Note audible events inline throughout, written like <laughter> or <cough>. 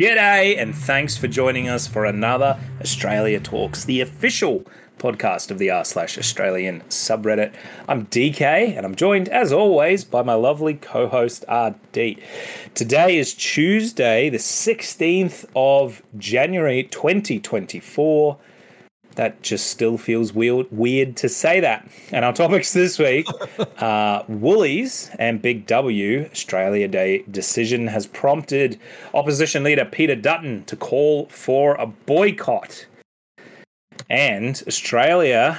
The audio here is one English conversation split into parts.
G'day, and thanks for joining us for another Australia Talks, the official podcast of the r slash Australian subreddit. I'm DK, and I'm joined, as always, by my lovely co-host RD. Today is Tuesday, the 16th of January, 2024 that just still feels weird, weird to say that. And our topics this week <laughs> are Woolies and Big W. Australia Day decision has prompted opposition leader Peter Dutton to call for a boycott. And Australia,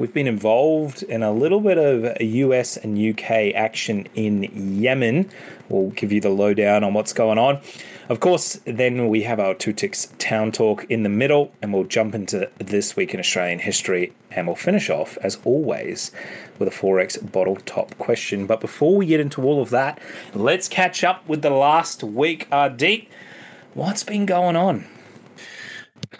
we've been involved in a little bit of US and UK action in Yemen. We'll give you the lowdown on what's going on. Of course, then we have our two ticks town talk in the middle, and we'll jump into this week in Australian history, and we'll finish off, as always, with a XXXX bottle top question. But before we get into all of that, let's catch up with the last week. Uh, Deep, what's been going on?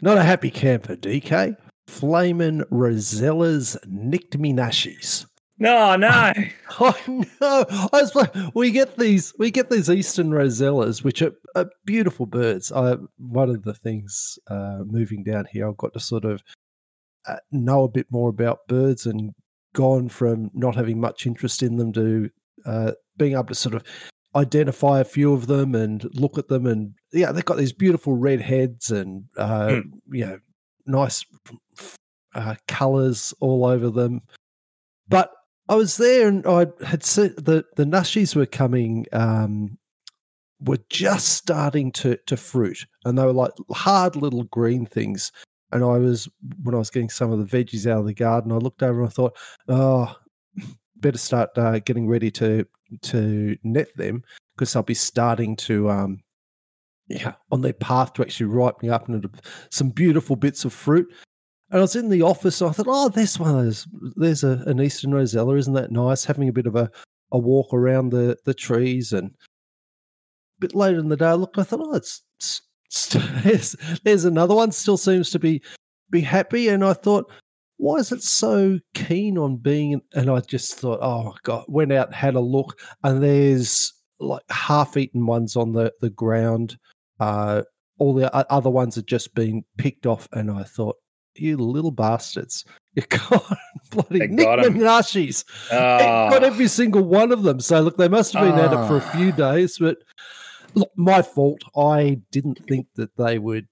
Not a happy camper, DK. Flamin' Rosellas nicked me nashies. No, no. oh no! I was <laughs> like, we get these, we get these eastern rosellas, which are, are beautiful birds. I one of the things uh, moving down here, I've got to sort of uh, know a bit more about birds and gone from not having much interest in them to uh, being able to sort of identify a few of them and look at them and yeah, they've got these beautiful red heads and mm. you know nice uh, colors all over them. But I was there and I had seen the the nashis were coming, um, were just starting to to fruit, and they were like hard little green things. And I was when I was getting some of the veggies out of the garden, I looked over and I thought, oh, <sniffs> better start uh, getting ready to to net them because they'll be starting to um, yeah on their path to actually ripening up into some beautiful bits of fruit. And I was in the office, and I thought, oh, there's one those. There's a, an Eastern Rosella, isn't that nice? Having a bit of a, a walk around the, the trees. And bit later in the day, I looked, I thought, oh, it's, it's there's, there's another one, still seems to be be happy. And I thought, why is it so keen on being? And I just thought, oh, God, went out, had a look, and there's like half eaten ones on the, the ground. Uh, all the other ones had just been picked off. And I thought, you little bastards. You <laughs> got bloody they Nick Minashis. Got every single one of them. So look, they must have been oh. at it for a few ah. days, but look, my fault. I didn't think that they would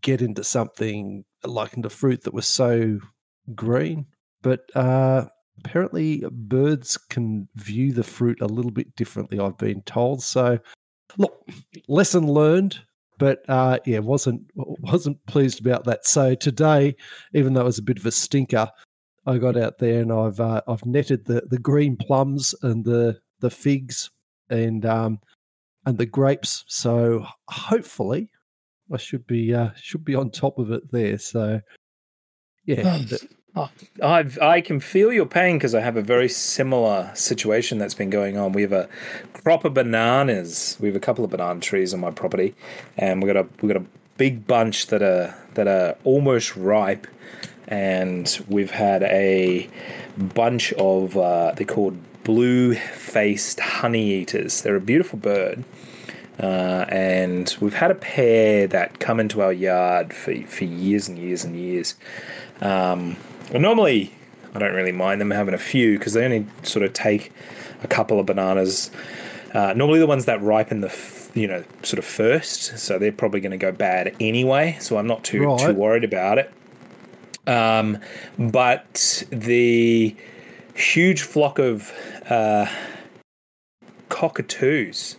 get into something like into fruit that was so green. But uh, apparently birds can view the fruit a little bit differently, I've been told. So look, lesson learned but uh, yeah, wasn't wasn't pleased about that. So today, even though it was a bit of a stinker, I got out there and I've uh, I've netted the the green plums and the the figs and um and the grapes. So hopefully, I should be uh, should be on top of it there. So yeah, Oh, I've I can feel your pain because I have a very similar situation that's been going on. We have a crop of bananas. We have a couple of banana trees on my property, and we got a we got a big bunch that are that are almost ripe, and we've had a bunch of uh, they're called blue faced honey eaters. They're a beautiful bird. Uh, and we've had a pair that come into our yard for, for years and years and years. Um, normally I don't really mind them having a few because they only sort of take a couple of bananas. Uh, normally the ones that ripen the f- you know sort of first, so they're probably going to go bad anyway. So I'm not too right. too worried about it. Um, but the huge flock of uh, cockatoos,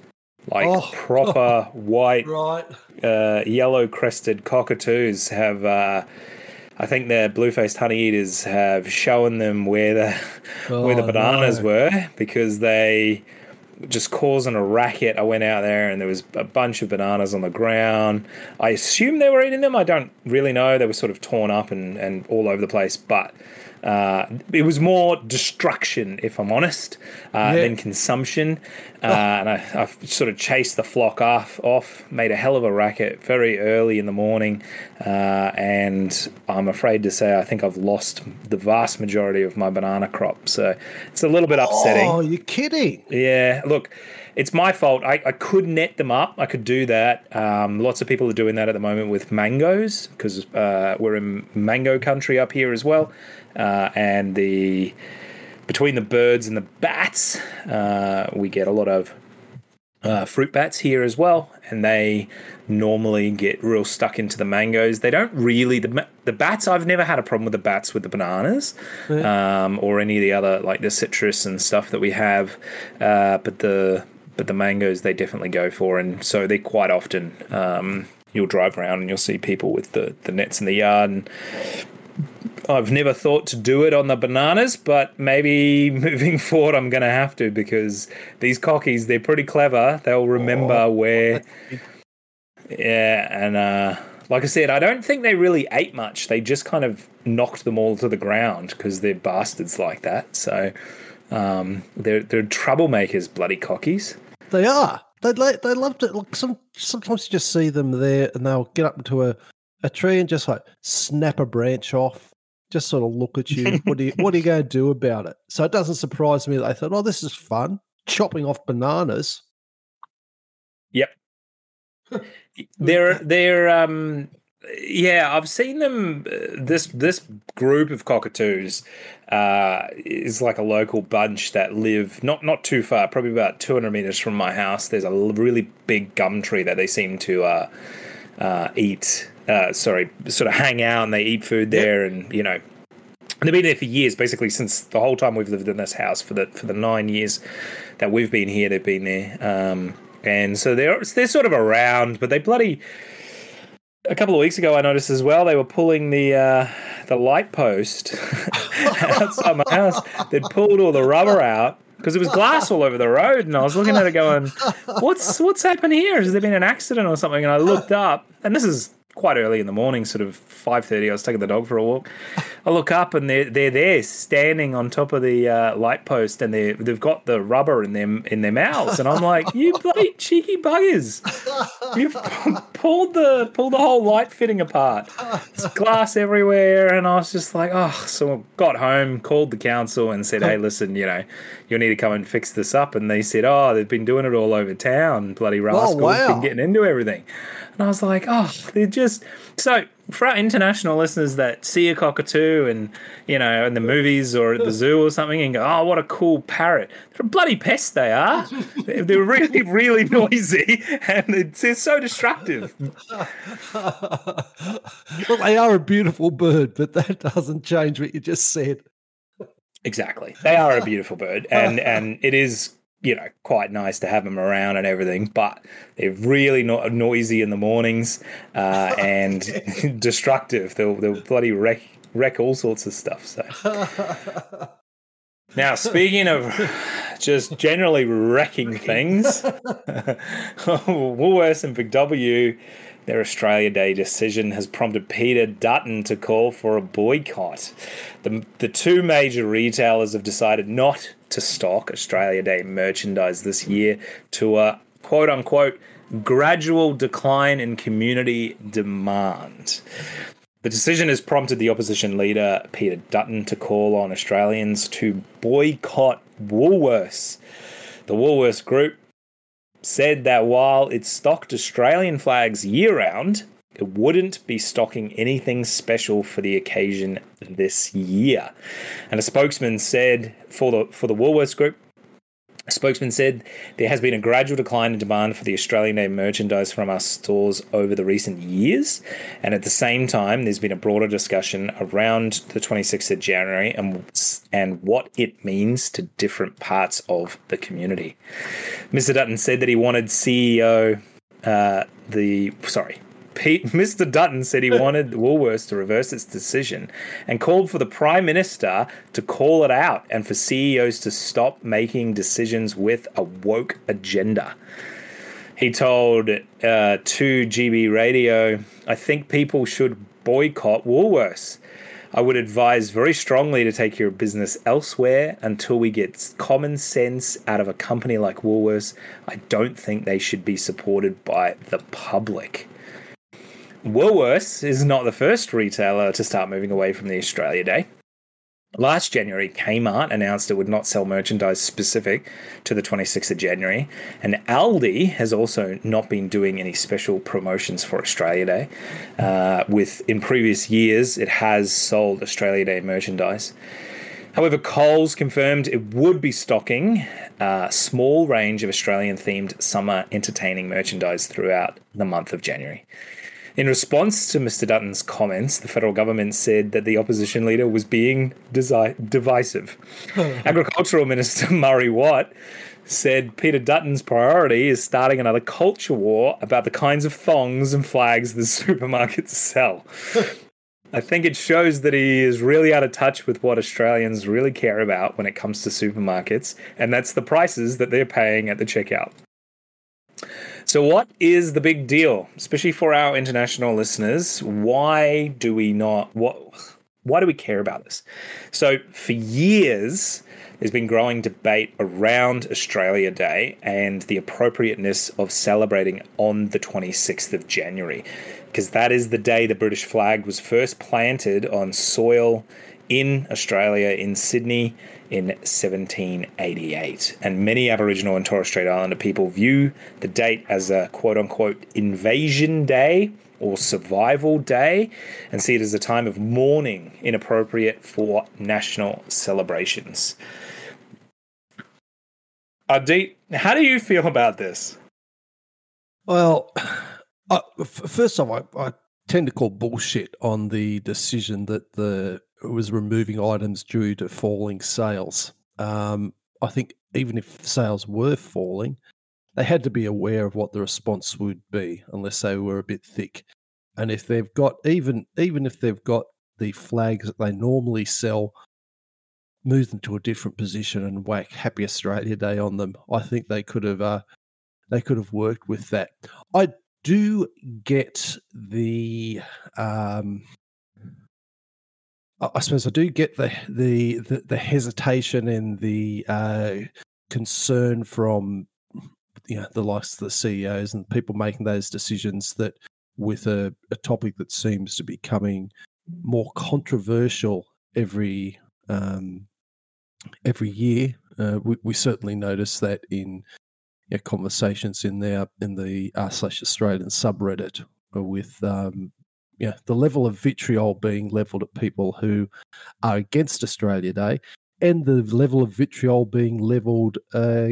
like oh. proper <laughs> white, right. uh, yellow crested cockatoos, have uh, I think the blue-faced honey eaters have shown them where the oh, <laughs> where the oh, bananas no. were because they just causing a racket. I went out there and there was a bunch of bananas on the ground. I assume they were eating them. I don't really know. They were sort of torn up and, and all over the place. But uh, it was more destruction, if I'm honest, uh, yeah. than consumption. Uh, and I, I sort of chased the flock off, off, made a hell of a racket very early in the morning, uh, and I'm afraid to say I think I've lost the vast majority of my banana crop. So it's a little bit upsetting. Oh, you're kidding? Yeah. Look it's my fault. I, I could net them up. I could do that. Um, lots of people are doing that at the moment with mangoes because uh, we're in mango country up here as well. Uh, and the between the birds and the bats, uh, we get a lot of uh, fruit bats here as well, and they normally get real stuck into the mangoes. They don't really the the bats. I've never had a problem with the bats with the bananas, um, or any of the other like the citrus and stuff that we have. Uh, but the but the mangoes they definitely go for, and so they quite often um, you'll drive around and you'll see people with the, the nets in the yard. And I've never thought to do it on the bananas, but maybe <laughs> moving forward I'm going to have to because these cockies they're pretty clever. They'll remember oh, where. Yeah, and uh, like I said, I don't think they really ate much. They just kind of knocked them all to the ground because they're bastards like that. So um, they're they're troublemakers, bloody cockies. They are. They they love to look. Some sometimes you just see them there, and they'll get up into a, a tree and just like snap a branch off. Just sort of look at you. <laughs> what do you What are you going to do about it? So it doesn't surprise me that they thought, "Oh, this is fun, chopping off bananas." Yep. <laughs> they're they're um yeah, I've seen them. Uh, this this group of cockatoos uh, is like a local bunch that live not not too far, probably about two hundred meters from my house. There's a really big gum tree that they seem to uh, uh, eat. Uh, sorry, sort of hang out and they eat food there, yep. and you know, they've been there for years, basically since the whole time we've lived in this house for the for the nine years that we've been here. They've been there, um, and so they're they're sort of around, but they bloody a couple of weeks ago, I noticed as well they were pulling the uh, the light post <laughs> outside my house. They'd pulled all the rubber out because it was glass all over the road, and I was looking at it going, "What's what's happened here? Has there been an accident or something?" And I looked up, and this is quite early in the morning, sort of five thirty. I was taking the dog for a walk. I look up and they're they're there standing on top of the uh, light post, and they they've got the rubber in them in their mouths, and I'm like, you <laughs> bloody cheeky buggers! You've pulled the pulled the whole light fitting apart. There's glass everywhere, and I was just like, oh. So I got home, called the council, and said, hey, listen, you know, you'll need to come and fix this up. And they said, oh, they've been doing it all over town. Bloody oh, rascals, oh, wow. been getting into everything. And I was like, oh, they're just so for our international listeners that see a cockatoo and you know in the movies or at the <laughs> zoo or something and go, oh, what a cool parrot! They're a bloody pest. They are. they're really, <laughs> really noisy and they're so destructive. <laughs> well, they are a beautiful bird, but that doesn't change what you just said. Exactly, they are a beautiful bird, <laughs> and and it is you know, quite nice to have them around and everything, but they're really not noisy in the mornings uh, <laughs> and <laughs> destructive. They'll, they'll bloody wreck, wreck all sorts of stuff. So. Now, speaking of just generally wrecking things, Woolworths and Big W their Australia Day decision has prompted Peter Dutton to call for a boycott. The, the two major retailers have decided not to stock Australia Day merchandise this year to a quote unquote gradual decline in community demand. The decision has prompted the opposition leader, Peter Dutton, to call on Australians to boycott Woolworths. The Woolworths Group said that while it stocked Australian flags year round, it wouldn't be stocking anything special for the occasion this year. And a spokesman said for the for the Woolworths Group, a spokesman said there has been a gradual decline in demand for the Australian Day merchandise from our stores over the recent years. And at the same time, there's been a broader discussion around the 26th of January and, and what it means to different parts of the community. Mr. Dutton said that he wanted CEO, uh, the, sorry, Pete, <laughs> Mr. Dutton said he wanted Woolworths to reverse its decision and called for the Prime Minister to call it out and for CEOs to stop making decisions with a woke agenda. He told uh, 2GB Radio, I think people should boycott Woolworths. I would advise very strongly to take your business elsewhere until we get common sense out of a company like Woolworths. I don't think they should be supported by the public. Woolworths is not the first retailer to start moving away from the Australia Day. Last January, Kmart announced it would not sell merchandise specific to the 26th of January, and Aldi has also not been doing any special promotions for Australia Day. Uh, with in previous years, it has sold Australia Day merchandise. However, Coles confirmed it would be stocking a small range of Australian themed summer entertaining merchandise throughout the month of January. In response to Mr. Dutton's comments, the federal government said that the opposition leader was being desi- divisive. <laughs> Agricultural Minister <laughs> Murray Watt said Peter Dutton's priority is starting another culture war about the kinds of thongs and flags the <laughs> supermarkets sell. I think it shows that he is really out of touch with what Australians really care about when it comes to supermarkets, and that's the prices that they're paying at the checkout. So, what is the big deal, especially for our international listeners? Why do we not? What? Why do we care about this? So, for years, there's been growing debate around Australia Day and the appropriateness of celebrating on the 26th of January, because that is the day the British flag was first planted on soil in Australia, in Sydney, in 1788. And many Aboriginal and Torres Strait Islander people view the date as a quote unquote invasion day or survival day and see it as a time of mourning inappropriate for national celebrations. Ardeet, how do you feel about this? Well, uh, first off, I, I tend to call bullshit on the decision that the was removing items due to falling sales. Um, I think even if sales were falling, they had to be aware of what the response would be, unless they were a bit thick. And if they've got even even if they've got the flags that they normally sell, move them to a different position and whack Happy Australia Day on them, I think they could have uh, they could have worked with that. I do get the um, I suppose I do get the the the, the hesitation and the uh, concern from you know the likes of the CEOs and people making those decisions that with a, a topic that seems to be coming more controversial every um, every year. Uh, we, we, certainly notice that in you know, conversations in there in the r slash Australian subreddit with um, yeah, the level of vitriol being leveled at people who are against Australia Day, and the level of vitriol being leveled uh,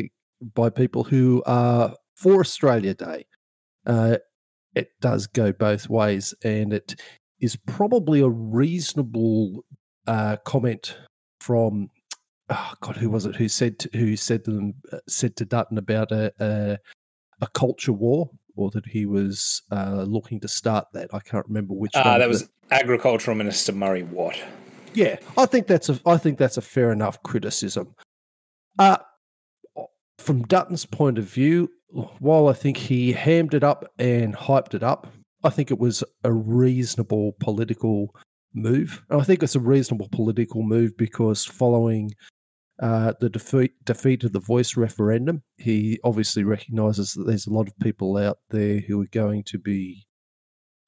by people who are for Australia Day. Uh, it does go both ways, and it is probably a reasonable uh, comment from oh God, who was it who said to, who said to them uh, said to Dutton about a, a, a culture war or that he was uh, looking to start that. I can't remember which. Uh, that was Agricultural Minister Murray Watt. Yeah, I think that's a I think that's a fair enough criticism. Uh, from Dutton's point of view, while I think he hammed it up and hyped it up, I think it was a reasonable political move. And I think it's a reasonable political move because following uh, the defeat, defeat of the voice referendum. He obviously recognises that there's a lot of people out there who are going to be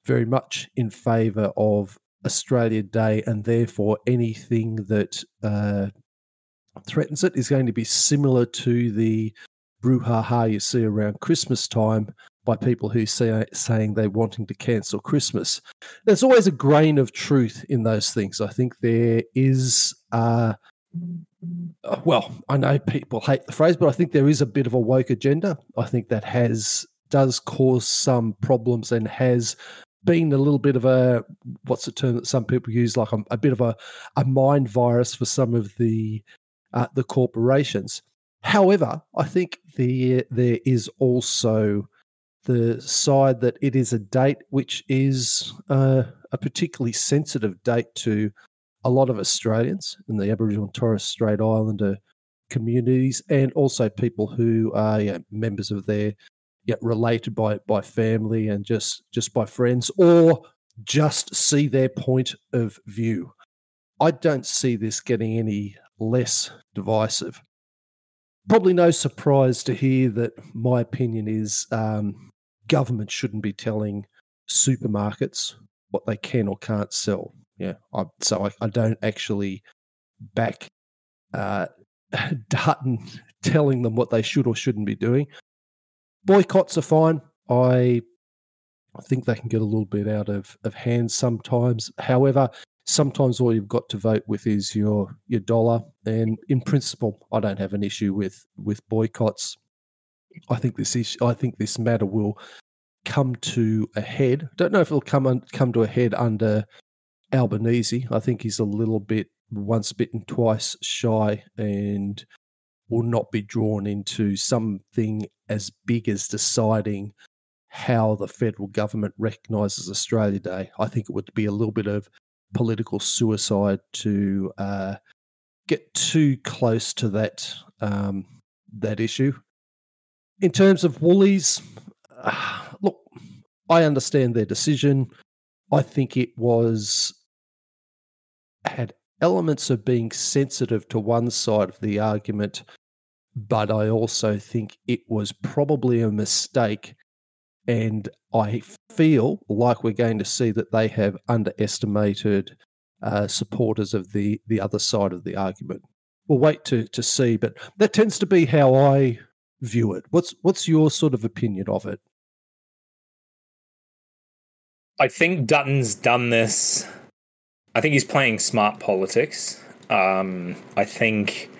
very much in favour of Australia Day, and therefore anything that uh, threatens it is going to be similar to the brouhaha you see around Christmas time by people who say saying they're wanting to cancel Christmas. There's always a grain of truth in those things. I think there is. Uh, well, I know people hate the phrase, but I think there is a bit of a woke agenda. I think that has does cause some problems and has been a little bit of a what's the term that some people use, like a, a bit of a, a mind virus for some of the uh, the corporations. However, I think the there is also the side that it is a date which is uh, a particularly sensitive date to a lot of Australians in the Aboriginal and Torres Strait Islander communities, and also people who are yeah, members of their related by by family and just just by friends, or just see their point of view. I don't see this getting any less divisive. Probably no surprise to hear that my opinion is um, government shouldn't be telling supermarkets what they can or can't sell. Yeah, I, so I, I, don't actually back uh, <laughs> Dutton telling them what they should or shouldn't be doing. Boycotts are fine. I I think they can get a little bit out of, of hand sometimes. However, sometimes all you've got to vote with is your your dollar. And in principle, I don't have an issue with with boycotts. I think this is I think this matter will come to a head. Don't know if it'll come un, come to a head under Albanese. I think he's a little bit once bitten, twice shy, and will not be drawn into something as big as deciding how the federal government recognises Australia Day. I think it would be a little bit of political suicide to uh, get too close to that um, that issue. In terms of Woolies, <sighs> look, I understand their decision. I think it was had elements of being sensitive to one side of the argument, but I also think it was probably a mistake and I feel like we're going to see that they have underestimated uh, supporters of the the other side of the argument. We'll wait to to see, but that tends to be how I view it. What's what's your sort of opinion of it? I think Dutton's done this. I think he's playing smart politics. Um, I think,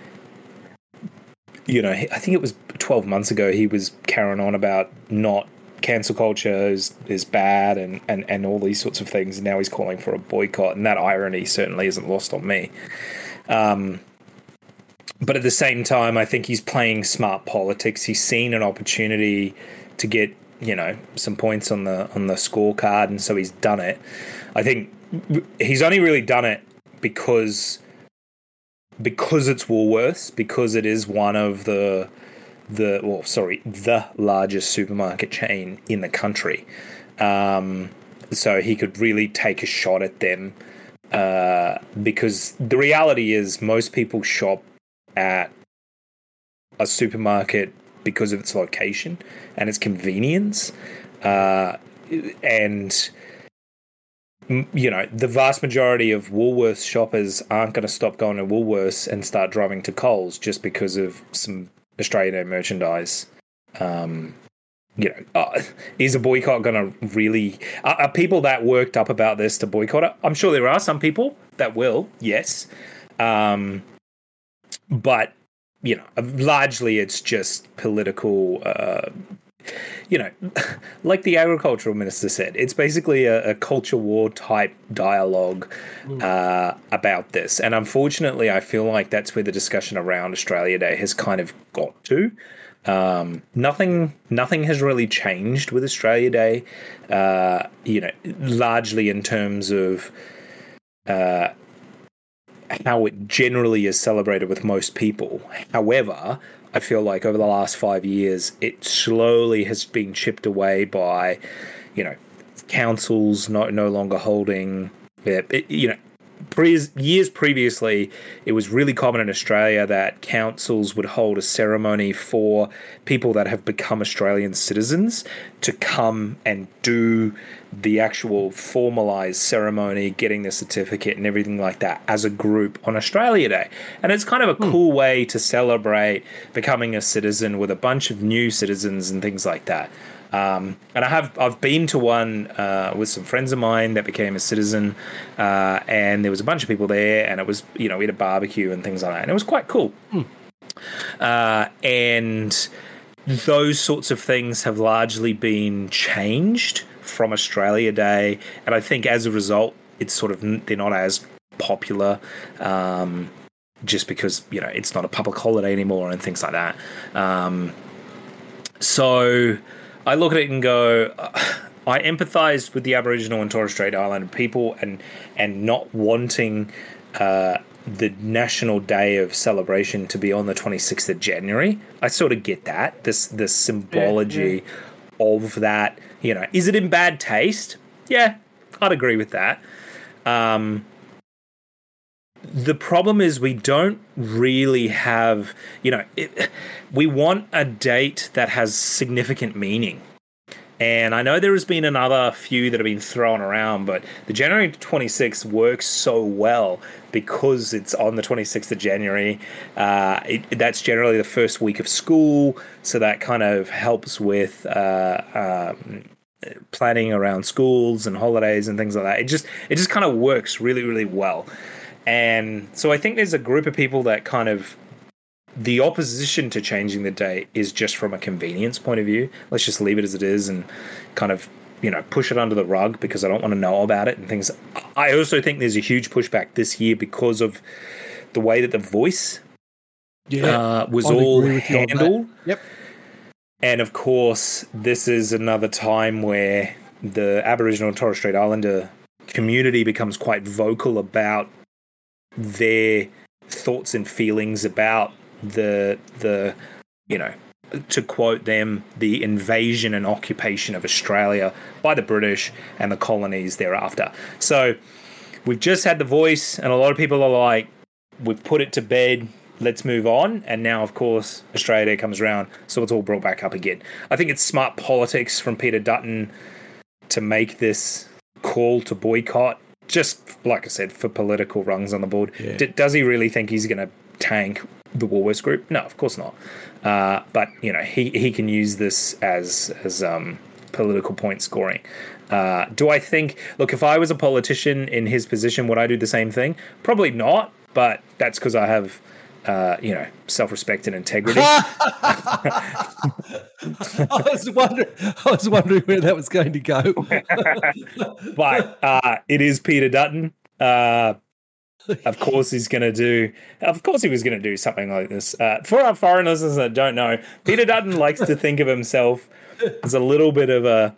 you know, I think it was 12 months ago he was carrying on about not cancel culture is is bad and, and, and all these sorts of things. And now he's calling for a boycott, and that irony certainly isn't lost on me. Um, but at the same time, I think he's playing smart politics. He's seen an opportunity to get you know some points on the on the scorecard, and so he's done it. I think he's only really done it because because it's Woolworths, because it is one of the the well, sorry, the largest supermarket chain in the country. Um, so he could really take a shot at them uh, because the reality is most people shop at a supermarket because of its location and its convenience. Uh, and you know, the vast majority of Woolworths shoppers aren't going to stop going to Woolworths and start driving to Coles just because of some Australian merchandise. Um, you know, uh, is a boycott going to really? Are, are, people that worked up about this to boycott it? I'm sure there are some people that will, yes. Um, but you know, largely it's just political uh, you know, <laughs> like the agricultural minister said, it's basically a, a culture war type dialogue mm. uh, about this. And unfortunately, I feel like that's where the discussion around Australia Day has kind of got to. Um, nothing, nothing has really changed with Australia Day. Uh, you know, largely in terms of uh, how it generally is celebrated with most people. However, I feel like over the last five years, it slowly has been chipped away by, you know, councils no, no longer holding, it, you know, pre- years previously, it was really common in Australia that councils would hold a ceremony for people that have become Australian citizens to come and do the actual formalized ceremony, getting the certificate and everything like that as a group on Australia Day. And it's kind of a hmm. cool way to celebrate becoming a citizen with a bunch of new citizens and things like that. Um, and I have I've been to one uh, with some friends of mine that became a citizen, uh, and there was a bunch of people there, and it was you know we had a barbecue and things like that, and it was quite cool. Hmm. Uh, and those sorts of things have largely been changed from Australia Day, and I think as a result, it's sort of they're not as popular. Um, just because you know it's not a public holiday anymore and things like that. Um, so I look at it and go, I empathise with the Aboriginal and Torres Strait Islander people and and not wanting uh, the National Day of celebration to be on the 26th of January. I sort of get that this the symbology yeah, yeah. of that. You know, is it in bad taste? Yeah, I'd agree with that. Um, the problem is we don't really have, you know, it, we want a date that has significant meaning. And I know there has been another few that have been thrown around, but the January 26th works so well because it's on the 26th of January. Uh, it, that's generally the first week of school, so that kind of helps with uh, um, planning around schools and holidays and things like that. It just it just kind of works really really well. And so I think there's a group of people that kind of the opposition to changing the date is just from a convenience point of view. Let's just leave it as it is and kind of you know push it under the rug because I don't want to know about it and things. I also think there's a huge pushback this year because of the way that the voice yeah, uh, was all handled. Yep. And of course, this is another time where the Aboriginal and Torres Strait Islander community becomes quite vocal about their thoughts and feelings about the the you know to quote them the invasion and occupation of Australia by the British and the colonies thereafter. So we've just had the voice and a lot of people are like we've put it to bed let's move on and now of course Australia Day comes around so it's all brought back up again. I think it's smart politics from Peter Dutton to make this call to boycott just like I said for political rungs on the board. Yeah. D- does he really think he's going to tank the Woolworths Group? No, of course not. Uh, but you know, he he can use this as as um, political point scoring. Uh, do I think? Look, if I was a politician in his position, would I do the same thing? Probably not. But that's because I have. Uh, you know, self-respect and integrity. <laughs> <laughs> I was wondering, I was wondering where that was going to go. <laughs> but uh, it is Peter Dutton. Of course he's going to do. Of course he was going to do something like this. Uh, for our foreign listeners that don't know, Peter Dutton likes to think of himself as a little bit of a,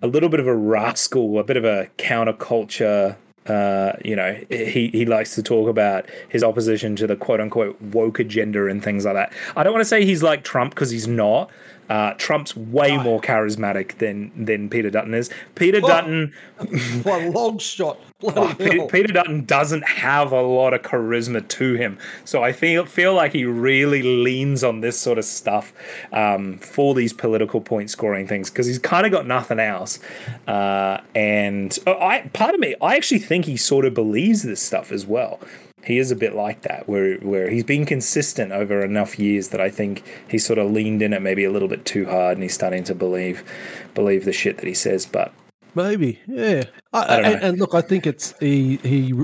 a little bit of a rascal, a bit of a counterculture. Uh, you know, he he likes to talk about his opposition to the quote unquote woke agenda and things like that. I don't want to say he's like Trump because he's not. Uh, Trump's way more charismatic than than Peter Dutton is. Peter oh, Dutton, <laughs> what long shot. Oh, Peter, Peter, Dutton doesn't have a lot of charisma to him, so I feel feel like he really leans on this sort of stuff um, for these political point scoring things because he's kind of got nothing else. Uh, and uh, I, part of me, I actually think he sort of believes this stuff as well he is a bit like that, where where he's been consistent over enough years that I think he's sort of leaned in it maybe a little bit too hard, and he's starting to believe believe the shit that he says. But maybe, yeah. I, I and, and, look, I think it's he he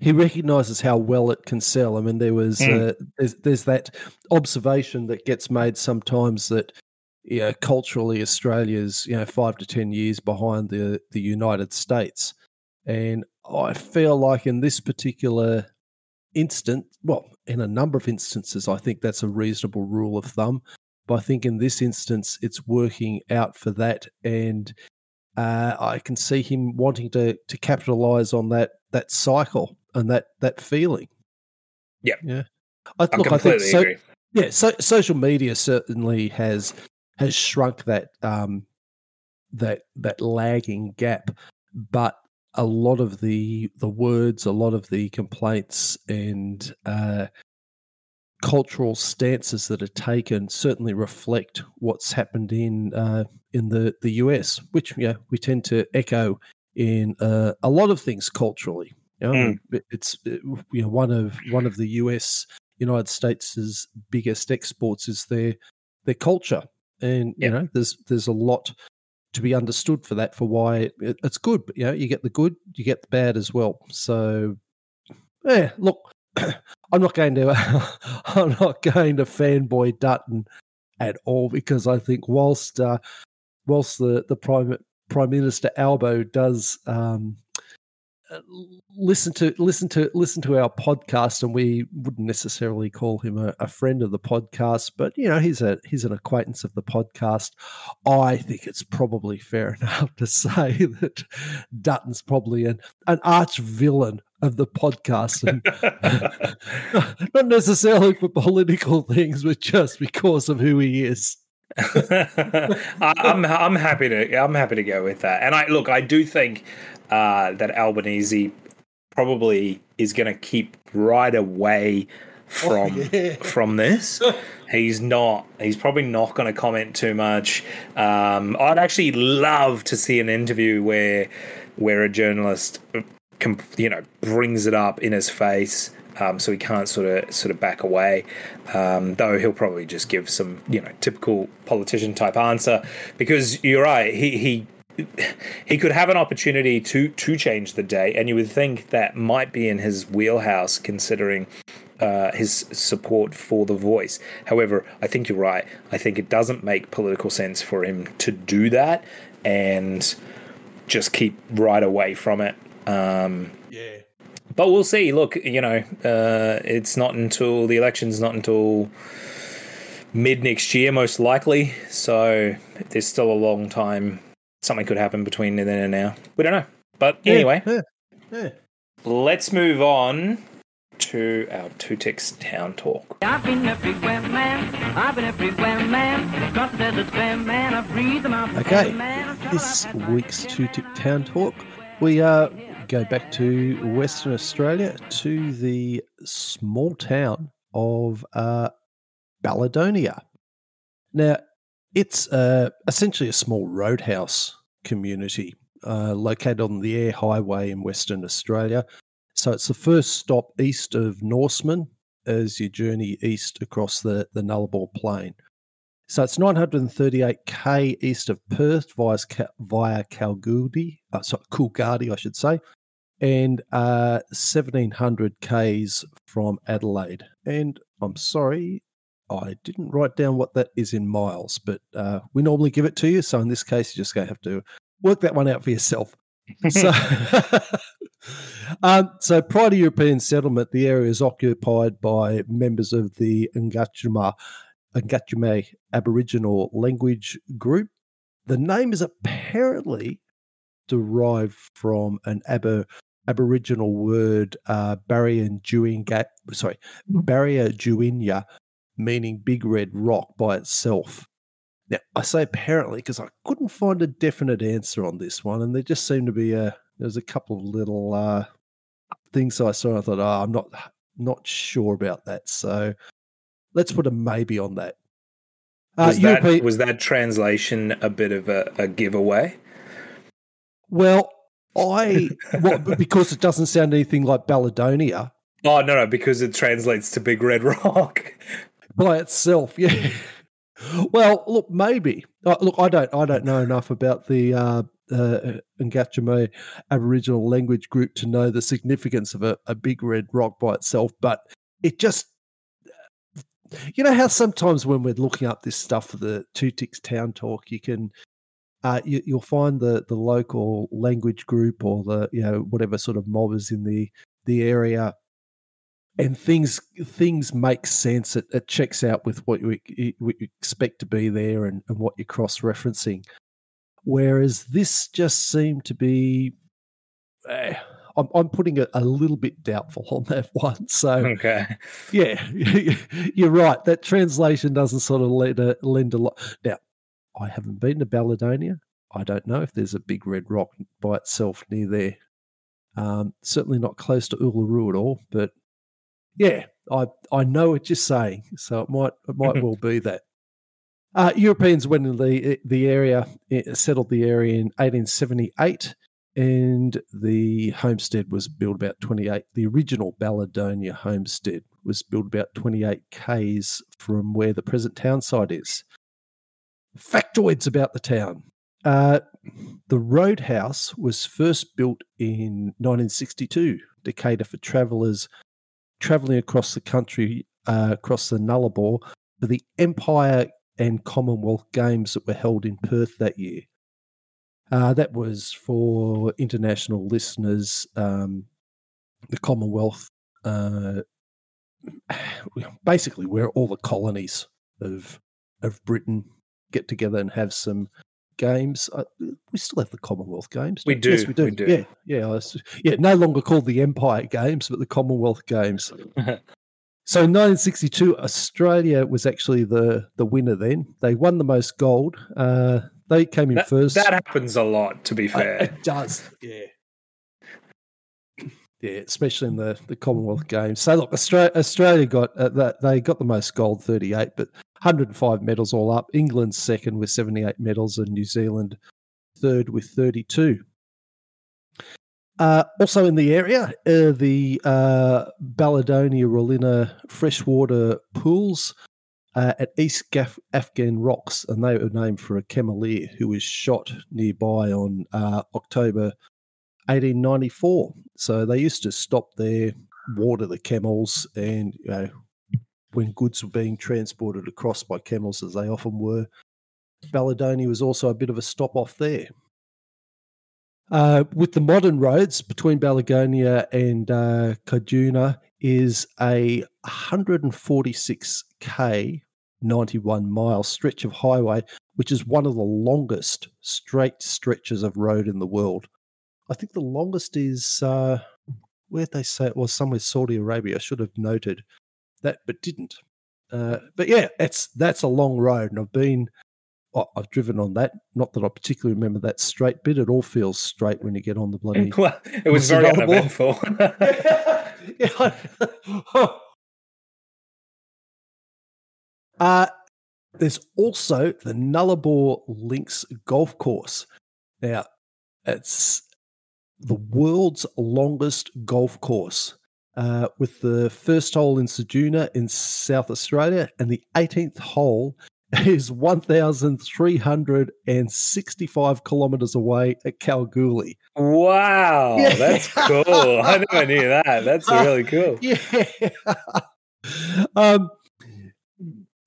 he recognizes how well it can sell. I mean, there was mm. uh, there's, there's that observation that gets made sometimes that you know, culturally Australia's you know five to ten years behind the the United States, and I feel like in this particular instant, well, in a number of instances, I think that's a reasonable rule of thumb. But I think in this instance, it's working out for that, and uh, I can see him wanting to to capitalize on that that cycle and that that feeling. Yeah, yeah. I, I look, I think so. Agree. Yeah, so social media certainly has has shrunk that um, that that lagging gap, but a lot of the the words, a lot of the complaints and uh, cultural stances that are taken certainly reflect what's happened in uh, in the the US, which yeah we tend to echo in uh, a lot of things culturally. You know, mm. It's uh, you know one of one of the US United States' biggest exports is their their culture, and you know there's there's a lot to be understood for that for why it, it's good. But, you know, you get the good, you get the bad as well. So, yeah, look, <coughs> I'm not going to, <laughs> I'm not going to fanboy Dutton at all because I think whilst, uh, whilst the the prime prime minister Albo does um, Uh, listen to listen to listen to our podcast, and we wouldn't necessarily call him a, a, friend of the podcast, but you know he's a he's an acquaintance of the podcast. I think it's probably fair <laughs> enough to say that Dutton's probably an an arch villain of the podcast, and <laughs> <laughs> not necessarily for political things, but just because of who he is. I'm I'm happy to I'm happy to go with that. And I look, I do think uh, that Albanese probably is going to keep right away from Oh, <laughs> yeah. from this. He's not. He's probably not going to comment too much. Um, I'd actually love to see an interview where where a journalist, you know, brings it up in his face. Um, so he can't sort of sort of back away, um, though he'll probably just give some you know typical politician type answer because you're right. He he he could have an opportunity to to change the day, and you would think that might be in his wheelhouse, considering uh, his support for the voice. However, I think you're right. I think it doesn't make political sense for him to do that and just keep right away from it. Um, Yeah. but we'll see. Look, you know, uh, it's not until the election's not until mid next year, most likely. So there's still a long time. Something could happen between then and now. We don't know. But anyway, Yeah. yeah. let's move on to our two ticks town talk. I've been everywhere, man. I've been everywhere, man. Across the desert, man. I breathe them out. Okay, man. I'm this to- week's Two Tip Town Talk, we uh, go back to Western Australia to the small town of uh, Balladonia. Now, it's uh, essentially a small roadhouse community uh, located on the Eyre Highway in Western Australia. So it's the first stop east of Norseman as you journey east across the, the Nullarbor Plain. So it's 938k east of Perth via, via Kalgoorlie, uh, sorry, Coolgardie, I should say, and uh, 1700 k's from Adelaide. And I'm sorry, I didn't write down what that is in miles, but uh, we normally give it to you. So in this case, you're just going to have to work that one out for yourself. so, <laughs> <laughs> um, so prior to European settlement, the area is occupied by members of the Ngachuma, Ngachime Aboriginal language group. The name is apparently derived from an Aber, Aboriginal word, uh, Barrier Juinga, sorry, Barrier Juinya, meaning big red rock by itself. Now, I say apparently because I couldn't find a definite answer on this one, and there just seemed to be a there's a couple of little uh, things I saw. And I thought, oh, I'm not not sure about that, so let's put a maybe on that. Uh, Was, that, Europe- was that translation a bit of a, a giveaway? well, I <laughs> well, because it doesn't sound anything like Balladonia Oh no, no, because it translates to Big Red <laughs> Rock. By itself. <laughs> Yeah. well, look, maybe. Uh, look, I don't. I don't know enough about the uh, uh, Ngachime Aboriginal language group to know the significance of a, a big red rock by itself. But it just, you know, how sometimes when we're looking up this stuff for the Two Ticks Town Talk, you can. Uh, you, you'll find the, the local language group or the you know whatever sort of mob is in the the area and things things make sense. It, it checks out with what you, what you expect to be there and, and what you're cross referencing. Whereas this just seemed to be, eh, I'm, I'm putting it a little bit doubtful on that <laughs> one. So Okay. yeah, <laughs> you're right. That translation doesn't sort of lend a, lend a lot. Now, I haven't been to Balladonia. I don't know if there's a big red rock by itself near there. Um, certainly not close to Uluru at all, but yeah, I I know what you're saying. So it might it might <laughs> well be that. Uh, Europeans went in the the area, eh, settled the area in 1878, and the homestead was built about 28. The original Balladonia homestead was built about 28 k's from where the present town site is. Factoids about the town. Uh, the roadhouse was first built in 1962 to cater for travellers travelling across the country, uh, across the Nullarbor, for the Empire and Commonwealth Games that were held in Perth that year. Uh, that was for international listeners. Um, the Commonwealth, uh, <sighs> basically, where all the colonies of of Britain get together and have some games. Uh, we still have the Commonwealth Games. We don't Yes, we do. we do. Yeah, yeah, was- yeah. No longer called the Empire Games, but the Commonwealth Games. <laughs> So in 1962, Australia was actually the the winner. Then they won the most gold. Uh, they came in That, first. that happens a lot, to be Uh, fair. it does, yeah. Yeah, especially in the, the Commonwealth Games. So look, Australia, Australia got uh, that they got the most gold, thirty eight, but 105 medals all up. England second with 78 medals, and New Zealand third with 32. Uh, also in the area, uh, the uh, Balladonia Rolina freshwater pools uh, at East Gaf- Afghan Rocks, and they were named for a Cameleer who was shot nearby on uh, October 1894. So they used to stop there, water the camels, and you know, when goods were being transported across by camels, as they often were, Balladonia was also a bit of a stop off there. Uh, with the modern roads between Balladonia and uh, Caiguna is a 146k 91 mile stretch of highway, which is one of the longest straight stretches of road in the world. I think the longest is uh, where'd they say it was somewhere Saudi Arabia. I should have noted that, but didn't. Uh, but yeah, it's that's a long road, and I've been, oh, I've driven on that. Not that I particularly remember that straight bit. It all feels straight when you get on the <laughs> bloody. well, it was very <laughs> uneventful. <laughs> yeah. uh, there's also the Nullarbor Links Golf Course. Now, it's the world's longest golf course, uh, with the first hole in Ceduna in South Australia, and the 18th hole <laughs> is 1,365 kilometres away at Kalgoorlie. wow, <laughs> Yeah. that's cool. I never knew that. That's <laughs> really cool. Yeah. um,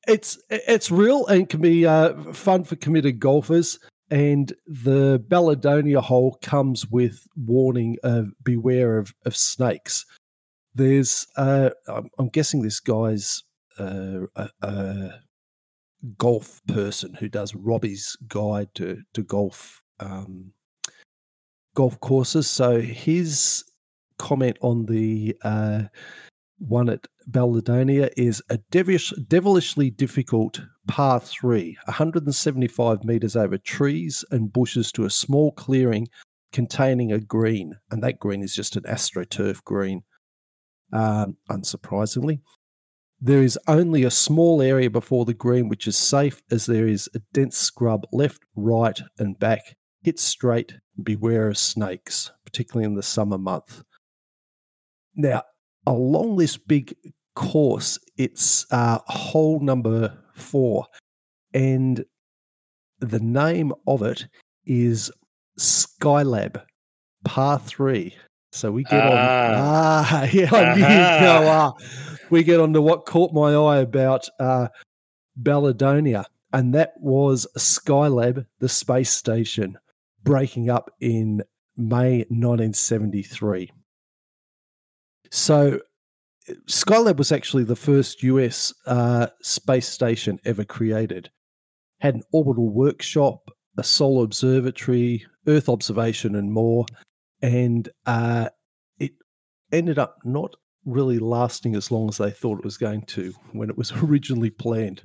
it's it's real and can be uh, fun for committed golfers. And the Balladonia hole comes with warning of beware of, of snakes. There's, uh, I'm, guessing this guy's uh, a, a golf person who does Robbie's guide to to golf um, golf courses. So his comment on the uh, one at Balladonia is a devilish, devilishly difficult par three, 175 meters over trees and bushes to a small clearing containing a green, and that green is just an astroturf green. Um, unsurprisingly, there is only a small area before the green which is safe, as there is a dense scrub left, right, and back. Hit straight. Beware of snakes, particularly in the summer month. Now, along this big course, it's uh, hole number four, and the name of it is Skylab Par Three. So we get on. Ah. <laughs> Ah, <laughs> yeah, you'd <laughs> go, ah. We get on to what caught my eye about uh, and that was Skylab, the space station, breaking up in May 1973. So Skylab was actually the first US uh, space station ever created. Had an orbital workshop, a solar observatory, Earth observation, and more. And uh, it ended up not really lasting as long as they thought it was going to when it was <laughs> originally planned.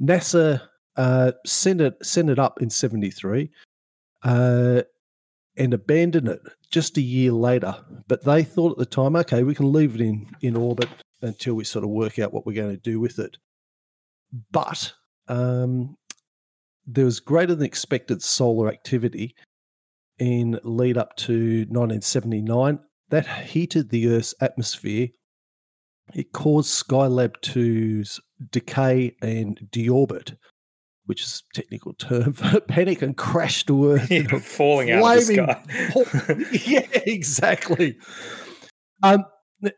NASA uh, sent it sent it up in '73 uh, and abandon it just a year later. But they thought at the time, okay, we can leave it in in orbit until we sort of work out what we're going to do with it. But um, there was greater than expected solar activity in lead up to 1979 that heated the Earth's atmosphere. It caused Skylab to s- decay and deorbit, which is a technical term for <laughs> panic and crash to Earth. <laughs> Yeah, falling out of the sky. <laughs> yeah, exactly. Um,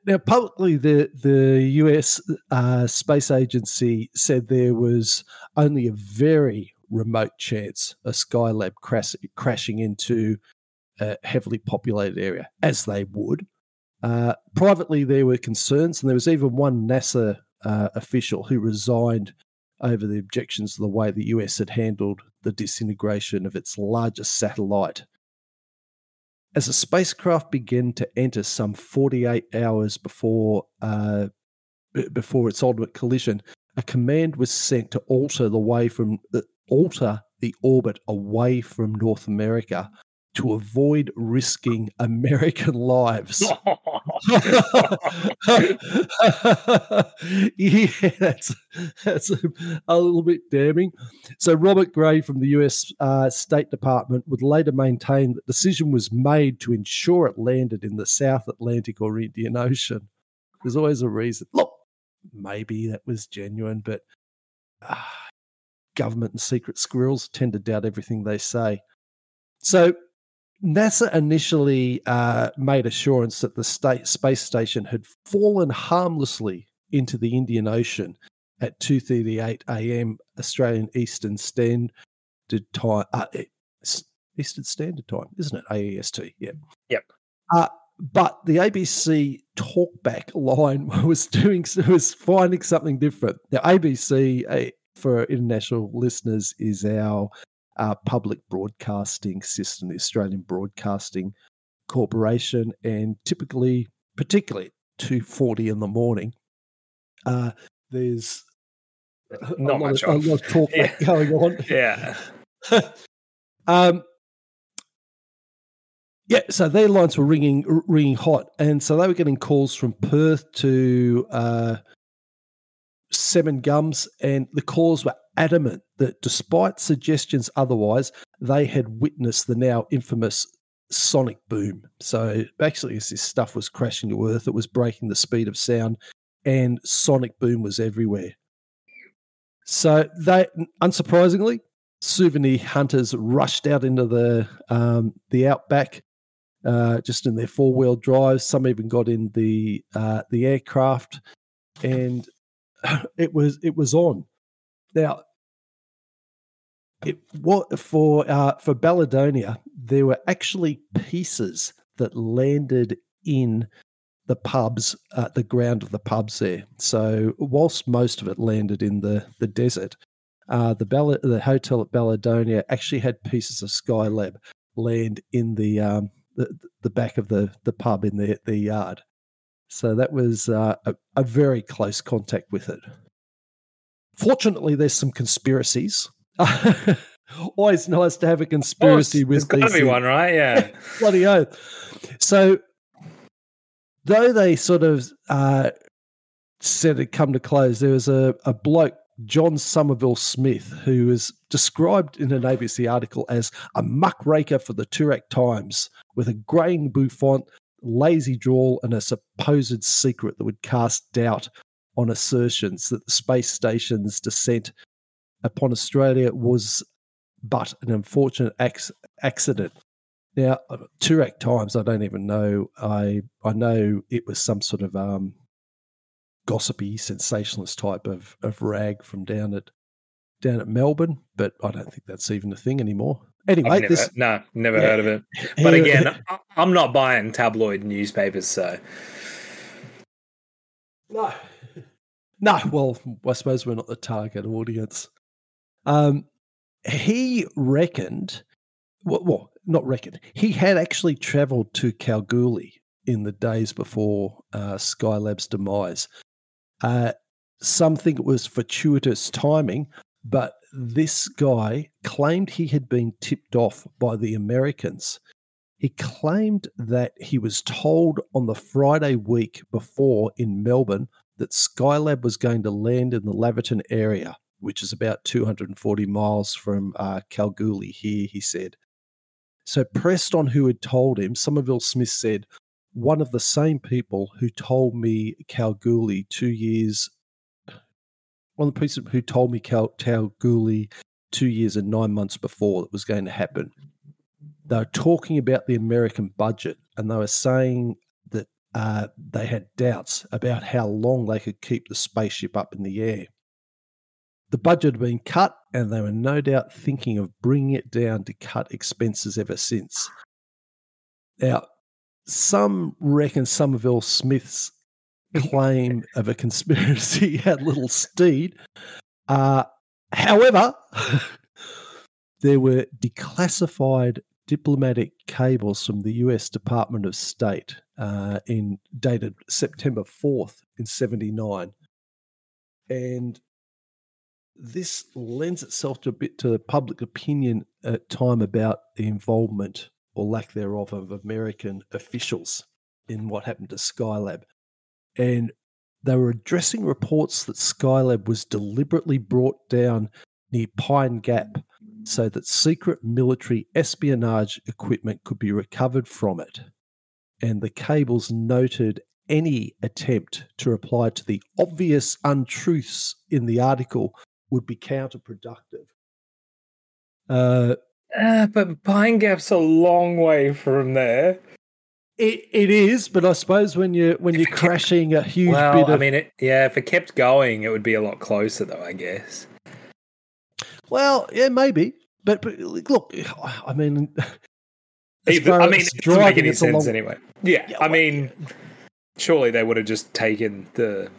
now, publicly, the the U.S. Uh, space agency said there was only a very remote chance a Skylab crash, crashing into a heavily populated area, as they would. Uh, privately, there were concerns, and there was even one NASA uh, official who resigned over the objections to the way the US had handled the disintegration of its largest satellite. As the spacecraft began to enter some 48 hours before uh, before its ultimate collision, a command was sent to alter the way from alter the orbit away from North America to avoid risking American <laughs> lives. <laughs> <laughs> yeah, that's that's a, a, little bit damning. So Robert Gray from the U.S. Uh, State Department would later maintain that the decision was made to ensure it landed in the South Atlantic or Indian Ocean. There's always a reason. Look, maybe that was genuine, but uh, government and secret squirrels tend to doubt everything they say. So NASA initially uh, made assurance that the state space station had fallen harmlessly into the Indian Ocean at 2:38 a.m. Australian Eastern Standard Time. Uh, Eastern Standard Time, isn't it? AEST. Yeah. Yep. Uh, but the ABC talkback line <laughs> was doing was finding something different. Now, ABC uh, for international listeners is our uh, public broadcasting system, the Australian Broadcasting Corporation, and typically, particularly two forty in the morning, uh, there's not much of, a lot of talk <laughs> yeah. going on. <laughs> Yeah. <laughs> um, yeah, so their lines were ringing, ringing hot, and so they were getting calls from Perth to uh, Seven Gums, and the callers were adamant that despite suggestions otherwise, they had witnessed the now infamous sonic boom. So basically, as this stuff was crashing to earth, it was breaking the speed of sound, and sonic boom was everywhere. So they, unsurprisingly, souvenir hunters rushed out into the um, the outback, uh, just in their four wheel drives. Some even got in the uh, the aircraft, and <coughs> it was it was on. Now, it what for uh, for Balladonia, there were actually pieces that landed in the pubs, uh, the ground of the pubs there. So whilst most of it landed in the the desert, uh, the Bell- the hotel at Balladonia actually had pieces of Skylab land in the um, the, the back of the the pub in the the yard. So that was uh, a, a very close contact with it. Fortunately, there's some conspiracies. <laughs> Always nice to have a conspiracy with. There's got to be one, right? Yeah. <laughs> Bloody oath. So, though they sort of uh, said it come to close, there was a, a bloke, John Somerville Smith, who was described in an ABC article as a muckraker for the Toorak Times with a greying bouffant, lazy drawl, and a supposed secret that would cast doubt on assertions that the space station's descent upon Australia was but an unfortunate ac- accident. Now, uh, Toorak Times, I don't even know. I I know it was some sort of um, gossipy, sensationalist type of of rag from down at down at Melbourne, but I don't think that's even a thing anymore. Anyway, never, this, no, never yeah. heard of it. <laughs> But again, I'm not buying tabloid newspapers, so no, no, well, I suppose we're not the target audience. Um, he reckoned, well, well, not reckoned, he had actually travelled to Kalgoorlie in the days before uh, Skylab's demise. Uh, some think it was fortuitous timing, but this guy claimed he had been tipped off by the Americans. He claimed that he was told on the Friday week before in Melbourne that Skylab was going to land in the Laverton area, which is about 240 miles from uh, Kalgoorlie here, he said. So, pressed on who had told him, Somerville Smith said, one of the same people who told me Kalgoorlie two years, one of the people who told me Cal- Kalgoorlie two years and nine months before that was going to happen. They were talking about the American budget and they were saying that uh, they had doubts about how long they could keep the spaceship up in the air. The budget had been cut, and they were no doubt thinking of bringing it down to cut expenses ever since. Now, some reckon Somerville Smith's claim of a conspiracy <laughs> had little steed. Uh, however, <laughs> there were declassified diplomatic cables from the US Department of State uh, in dated September 4th in 79. And this lends itself to a bit to public opinion at time about the involvement or lack thereof of American officials in what happened to Skylab. And they were addressing reports that Skylab was deliberately brought down near Pine Gap so that secret military espionage equipment could be recovered from it. And the cables noted any attempt to reply to the obvious untruths in the article would be counterproductive. Uh, uh, but Pine Gap's a long way from there. It, it is, but I suppose when you when you're crashing a huge well, bit of, I mean, it, yeah, if it kept going, it would be a lot closer, though. I guess. Well, yeah, maybe, but, but look, I mean, Either, I mean, it doesn't make any sense long... anyway. Yeah, yeah I mean, surely they would have just taken the,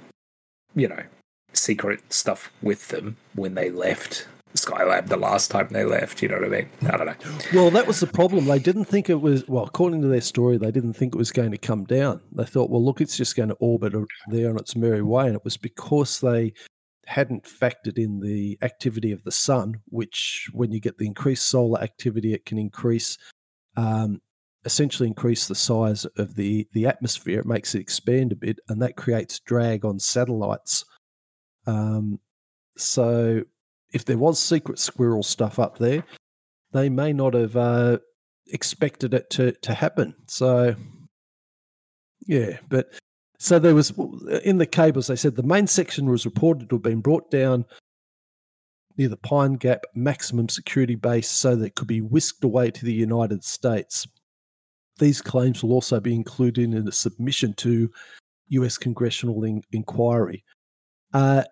you know, secret stuff with them when they left Skylab the last time they left. You know what I mean? I don't know. Well, that was the problem. They didn't think it was, well, according to their story, they didn't think it was going to come down. They thought, well, look, it's just going to orbit there on its merry way. And it was because they hadn't factored in the activity of the sun, which, when you get the increased solar activity, it can increase. Um, essentially increase the size of the the atmosphere it makes it expand a bit and that creates drag on satellites um, so if there was secret squirrel stuff up there, they may not have uh, expected it to to happen. So yeah, but so there was in the cables. They said the main section was reported to have been brought down near the Pine Gap maximum security base so that it could be whisked away to the United States. These claims will also be included in a submission to U.S. congressional in- inquiry. Uh,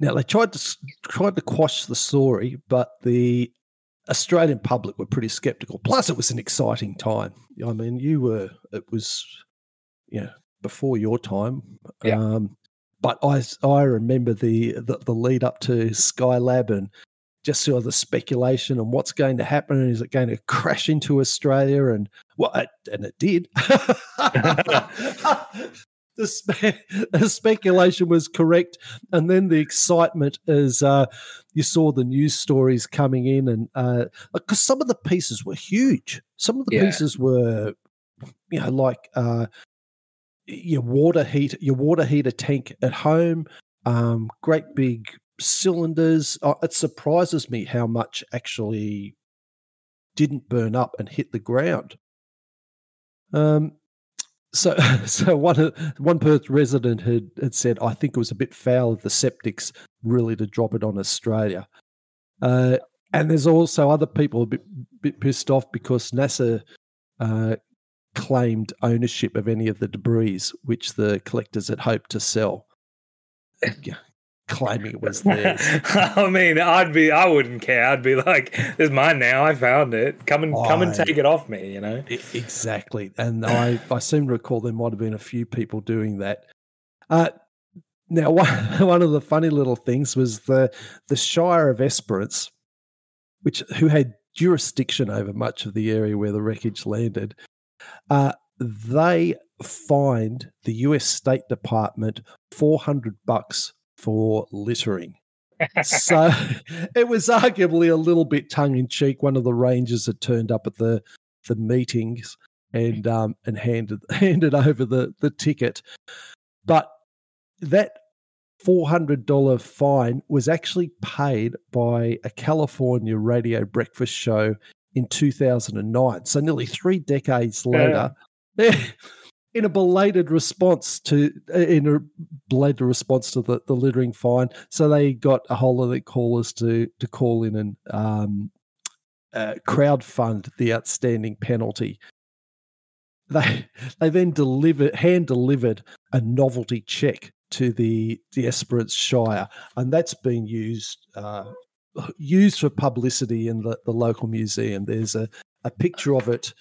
now they tried to tried to quash the story, but the Australian public were pretty skeptical. Plus, it was an exciting time. I mean, you were it was, you know, before your time. Yeah. Um, but I I remember the, the, the lead up to Skylab and just saw the speculation on what's going to happen. and Is it going to crash into Australia? And well, it, and it did. <laughs> <laughs> <laughs> the, spe- <laughs> the, speculation was correct, and then the excitement is uh, you saw the news stories coming in, and because uh, some of the pieces were huge, some of the yeah. pieces were, you know, like uh, your water heat, your water heater tank at home, um, great big cylinders. Uh, it surprises me how much actually didn't burn up and hit the ground. Um, so, <laughs> so one one Perth resident had, had said, I think it was a bit foul of the septics really to drop it on Australia. Uh, and there's also other people a bit, bit pissed off because NASA uh, claimed ownership of any of the debris which the collectors had hoped to sell claiming it was <laughs> theirs. I mean, I'd be, I wouldn't care. I'd be like, "It's mine now. I found it. Come and I, come and take it off me." You know, exactly. And I, I seem to recall there might have been a few people doing that. Uh, now, <laughs> one, one of the funny little things was the the Shire of Esperance, which who had jurisdiction over much of the area where the wreckage landed. Uh, they fined the U.S. State Department four hundred bucks for littering. <laughs> so it was arguably a little bit tongue in cheek. One of the rangers had turned up at the the meetings and um, and handed <laughs> handed over the the ticket, but that four hundred dollar fine was actually paid by a California radio breakfast show in two thousand and nine. So nearly three decades later. Yeah. <laughs> in a belated response to in a belated response to the, the littering fine. So they got a whole lot of callers to to call in and um, uh, crowd fund the outstanding penalty. They they then delivered hand delivered a novelty check to the the Esperance Shire, and that's been used uh, used for publicity in the, the local museum. There's a, a picture of it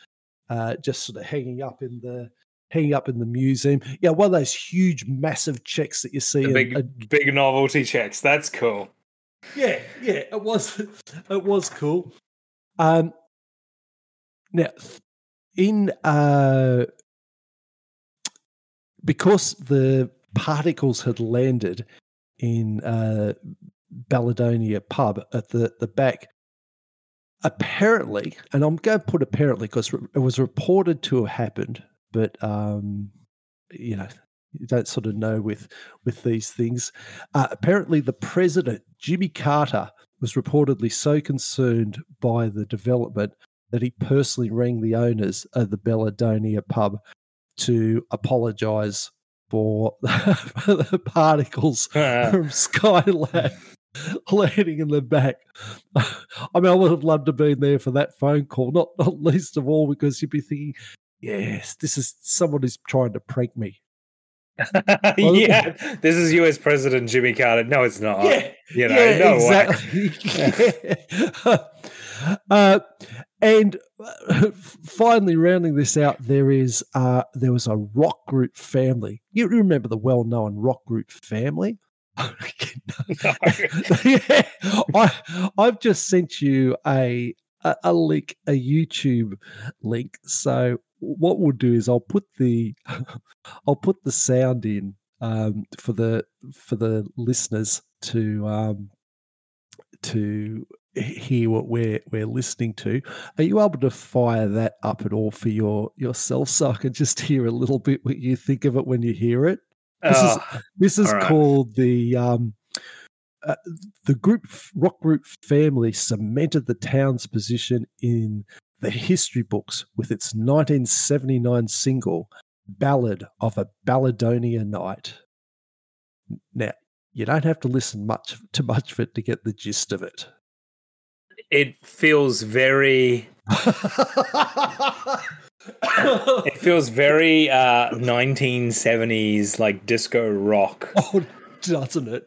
uh, just sort of hanging up in the hanging up in the museum. Yeah, one of those huge, massive checks that you see. The big, big novelty checks. That's cool. Yeah, yeah, it was. It was cool. Um, now, in uh, because the particles had landed in uh, Balladonia pub at the the back, apparently, and I'm going to put apparently because it was reported to have happened, but um, you know, you don't sort of know with with these things. Uh, apparently, the president Jimmy Carter was reportedly so concerned by the development that he personally rang the owners of the Balladonia pub to apologise for <laughs> the particles <laughs> from Skylab <laughs> landing in the back. I mean, I would have loved to have been there for that phone call, not, not least of all because you'd be thinking, yes, this is someone who's trying to prank me. <laughs> yeah, this is U.S. President Jimmy Carter. No, it's not. Yeah, you know, yeah, no exactly. Yeah. <laughs> <laughs> uh, and uh, finally, rounding this out, there is uh, there was a rock group family. You remember the well-known rock group family? yeah, I, I've just sent you a, a a link, a YouTube link. So what we'll do is I'll put the <laughs> I'll put the sound in um, for the for the listeners to um, to hear what we're we're listening to. Are you able to fire that up at all for your yourself so I can just <laughs> hear a little bit what you think of it when you hear it? This Oh, is this is right. called the um, uh, the group rock group family cemented the town's position in the history books with its 1979 single "Ballad of a Balladonia Night." Now you don't have to listen much to much of it to get the gist of it. it feels very. It feels very uh, 1970s like disco rock. oh, doesn't it?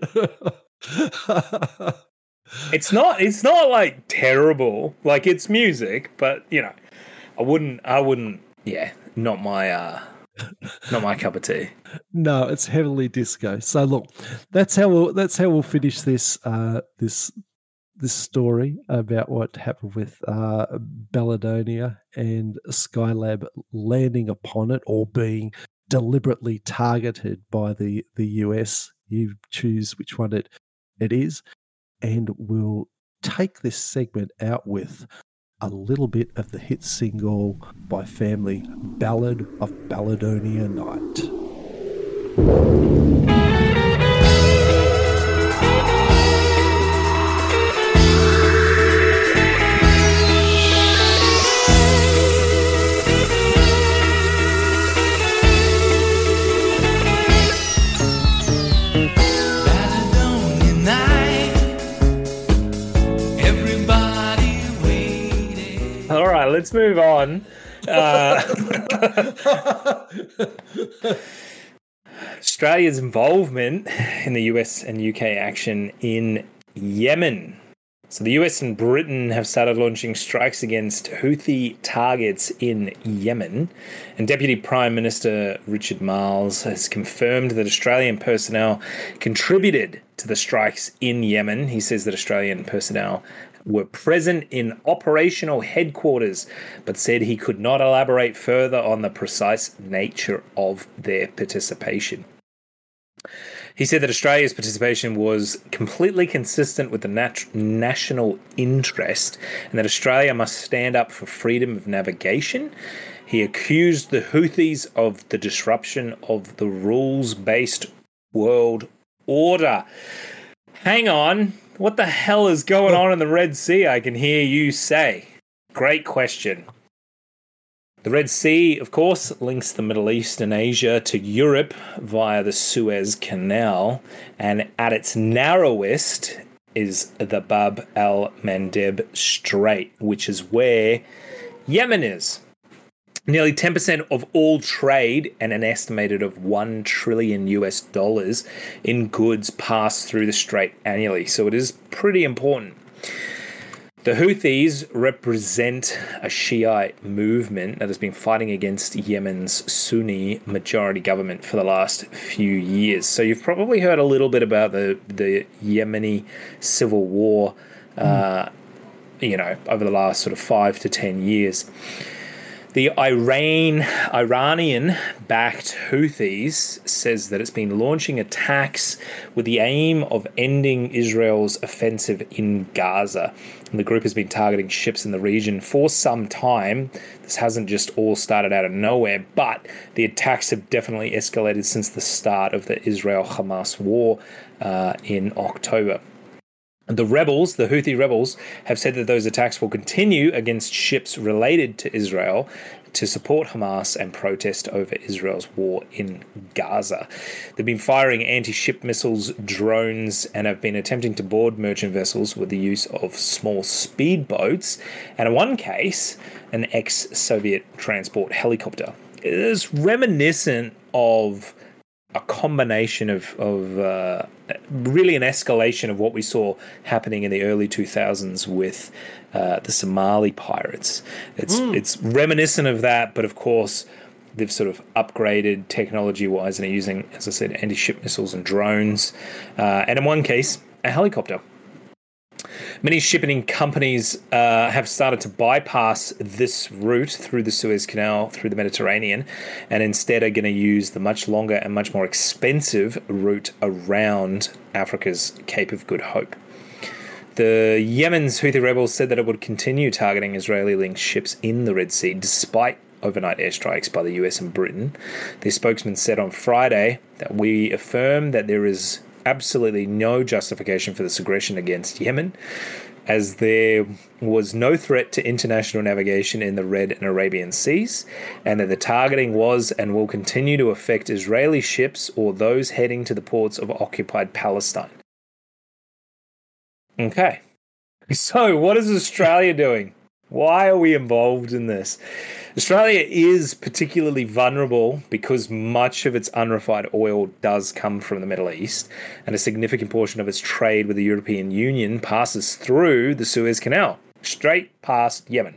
<laughs> It's not. It's not like terrible. Like it's music, but you know, I wouldn't. I wouldn't. Yeah, not my. uh Not my cup of tea. No, it's heavily disco. So look, that's how we'll that's how we'll finish this uh this this story about what happened with uh Balladonia and Skylab landing upon it or being deliberately targeted by the the US. You choose which one it it is, and we'll take this segment out with a little bit of the hit single by Family, Ballad of Balladonia Night. Let's move on. Uh, Australia's involvement in the US and UK action in Yemen. So, the US and Britain have started launching strikes against Houthi targets in Yemen. And Deputy Prime Minister Richard Marles has confirmed that Australian personnel contributed to the strikes in Yemen. He says that Australian personnel were present in operational headquarters, but said he could not elaborate further on the precise nature of their participation. He said that Australia's participation was completely consistent with the nat- national interest and that Australia must stand up for freedom of navigation. He accused the Houthis of the disruption of the rules based world order. Hang on. What the hell is going on in the Red Sea? I can hear you say. Great question. The Red Sea, of course, links the Middle East and Asia to Europe via the Suez Canal, and at its narrowest is the Bab el Mandeb Strait, which is where Yemen is. Nearly 10% of all trade and an estimated of 1 trillion US dollars in goods pass through the strait annually, so it is pretty important. The Houthis represent a Shiite movement that has been fighting against Yemen's Sunni majority government for the last few years. So you've probably heard a little bit about the the Yemeni civil war, uh, you know, over the last sort of five to ten years. The Iran Iranian backed Houthis says that it's been launching attacks with the aim of ending Israel's offensive in Gaza. And the group has been targeting ships in the region for some time. This hasn't just all started out of nowhere, but the attacks have definitely escalated since the start of the Israel Hamas war uh, in October. The rebels, the Houthi rebels, have said that those attacks will continue against ships related to Israel to support Hamas and protest over Israel's war in Gaza. They've been firing anti ship missiles, drones, and have been attempting to board merchant vessels with the use of small speedboats, and in one case, an ex Soviet transport helicopter. It is reminiscent of a combination of, of uh, really an escalation of what we saw happening in the early 2000s with uh, the Somali pirates. It's it's reminiscent of that, but of course they've sort of upgraded technology wise and are using, as I said, anti ship missiles and drones, uh, and in one case, a helicopter. Many shipping companies uh, have started to bypass this route through the Suez Canal, through the Mediterranean, and instead are going to use the much longer and much more expensive route around Africa's Cape of Good Hope. The Yemen's Houthi rebels said that it would continue targeting Israeli linked ships in the Red Sea despite overnight airstrikes by the US and Britain. Their spokesman said on Friday that we affirm that there is absolutely no justification for this aggression against Yemen, as there was no threat to international navigation in the Red and Arabian Seas, and that the targeting was and will continue to affect Israeli ships or those heading to the ports of occupied Palestine. Okay. <laughs> So, what is Australia doing? Why are we involved in this? Australia is particularly vulnerable because much of its unrefined oil does come from the Middle East, and a significant portion of its trade with the European Union passes through the Suez Canal, straight past Yemen.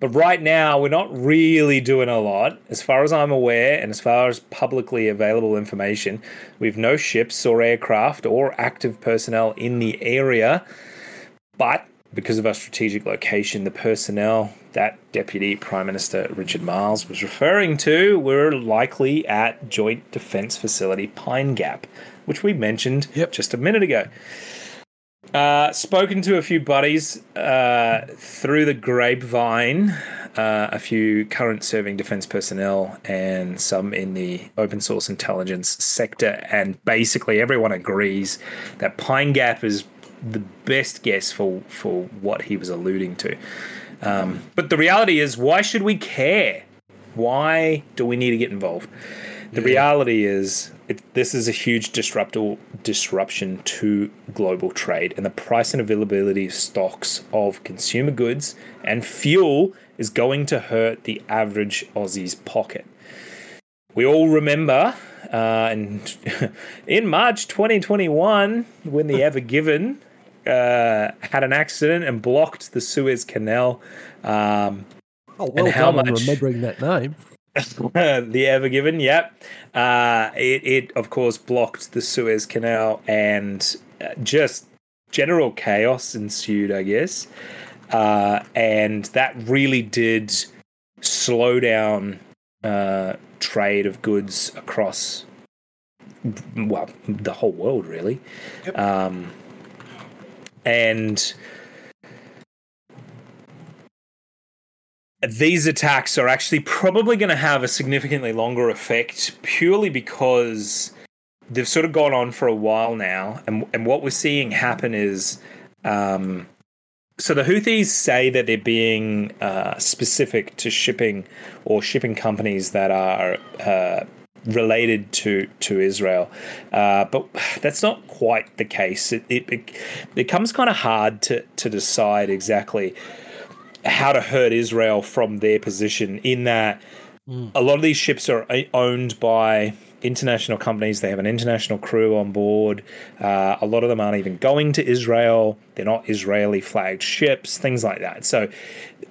But right now, we're not really doing a lot. As far as I'm aware, and as far as publicly available information, we've no ships or aircraft or active personnel in the area. But because of our strategic location, the personnel that Deputy Prime Minister Richard Marles was referring to were likely at Joint Defence Facility Pine Gap, which we mentioned Yep. just a minute ago. Uh, spoken to a few buddies uh, through the grapevine, uh, a few current serving defense personnel and some in the open source intelligence sector, and basically everyone agrees that Pine Gap is the best guess for for what he was alluding to. Um, but the reality is, why should we care? Why do we need to get involved? The reality is, it, this is a huge disruptor, disruption to global trade, and the price and availability of stocks of consumer goods and fuel is going to hurt the average Aussie's pocket. We all remember uh, in, <laughs> in March 2021 when the <laughs> Ever Given uh, had an accident and blocked the Suez Canal. Um, Oh, well how done much- remembering that name. <laughs> the Ever Given, yep. Uh, it, it, of course, blocked the Suez Canal and uh, just general chaos ensued, I guess. Uh, and that really did slow down uh, trade of goods across, well, the whole world, really. Um, and these attacks are actually probably going to have a significantly longer effect purely because they've sort of gone on for a while now. And, and what we're seeing happen is um, so the Houthis say that they're being uh, specific to shipping or shipping companies that are uh, related to to Israel, uh, but that's not quite the case. It it, it becomes kind of hard to to decide exactly how to hurt Israel from their position. In that, a lot of these ships are owned by international companies. They have an international crew on board. Uh, a lot of them aren't even going to Israel. They're not Israeli flagged ships, things like that. So,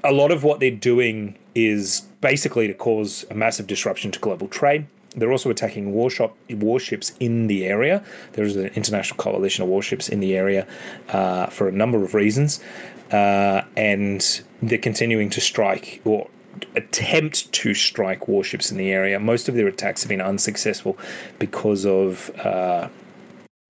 a lot of what they're doing is basically to cause a massive disruption to global trade. They're also attacking warship, warships in the area. There is an international coalition of warships in the area uh, for a number of reasons. Uh, and they're continuing to strike or attempt to strike warships in the area. Most of their attacks have been unsuccessful because of uh,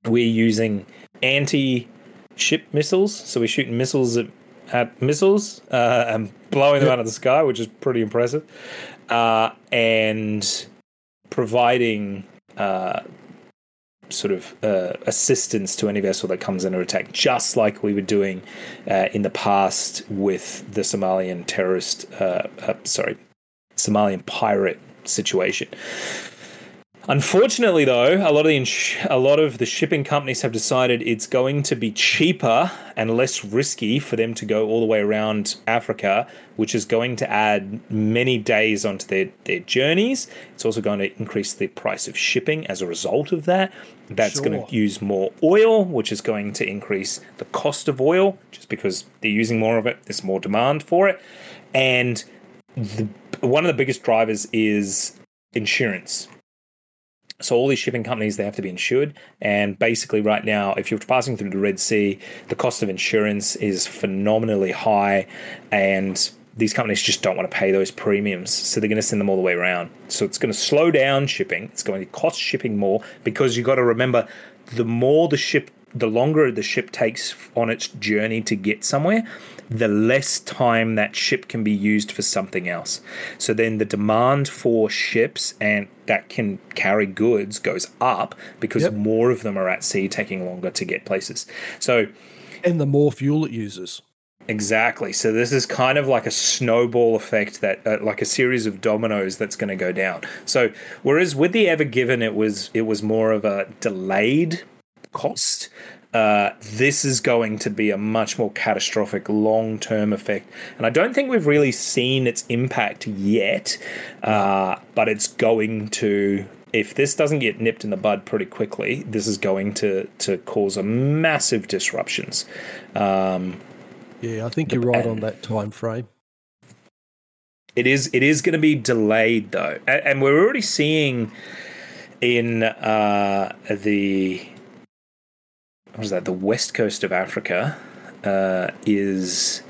we're using anti ship missiles. So we're shooting missiles at, at missiles uh, and blowing them out of the sky, which is pretty impressive. Uh, and providing uh, sort of uh, assistance to any vessel that comes under attack, just like we were doing uh, in the past with the Somalian terrorist, uh, uh, sorry, Somalian pirate situation. Unfortunately, though, a lot of the ins- a lot of the shipping companies have decided it's going to be cheaper and less risky for them to go all the way around Africa, which is going to add many days onto their, their journeys. It's also going to increase the price of shipping as a result of that. That's going to use more oil, which is going to increase the cost of oil, just because they're using more of it. There's more demand for it, and the, one of the biggest drivers is insurance. So all these shipping companies they have to be insured, and basically right now, if you're passing through the Red Sea, the cost of insurance is phenomenally high, and these companies just don't want to pay those premiums, so they're going to send them all the way around. So it's going to slow down shipping. It's going to cost shipping more because you've got to remember, the more the ship, the longer the ship takes on its journey to get somewhere, the less time that ship can be used for something else. So then the demand for ships and that can carry goods goes up because Yep. more of them are at sea taking longer to get places. So And the more fuel it uses. Exactly. So this is kind of like a snowball effect that, uh, like a series of dominoes that's going to go down. So whereas with the Ever Given, it was it was more of a delayed cost. Uh, this is going to be a much more catastrophic long term effect, and I don't think we've really seen its impact yet. Uh, but it's going to. If this doesn't get nipped in the bud pretty quickly, this is going to to cause a massive disruptions. Um, Yeah, I think you're right on that time frame. It is it is going to be delayed though, A- and we're already seeing in uh, the what is that the west coast of Africa uh, is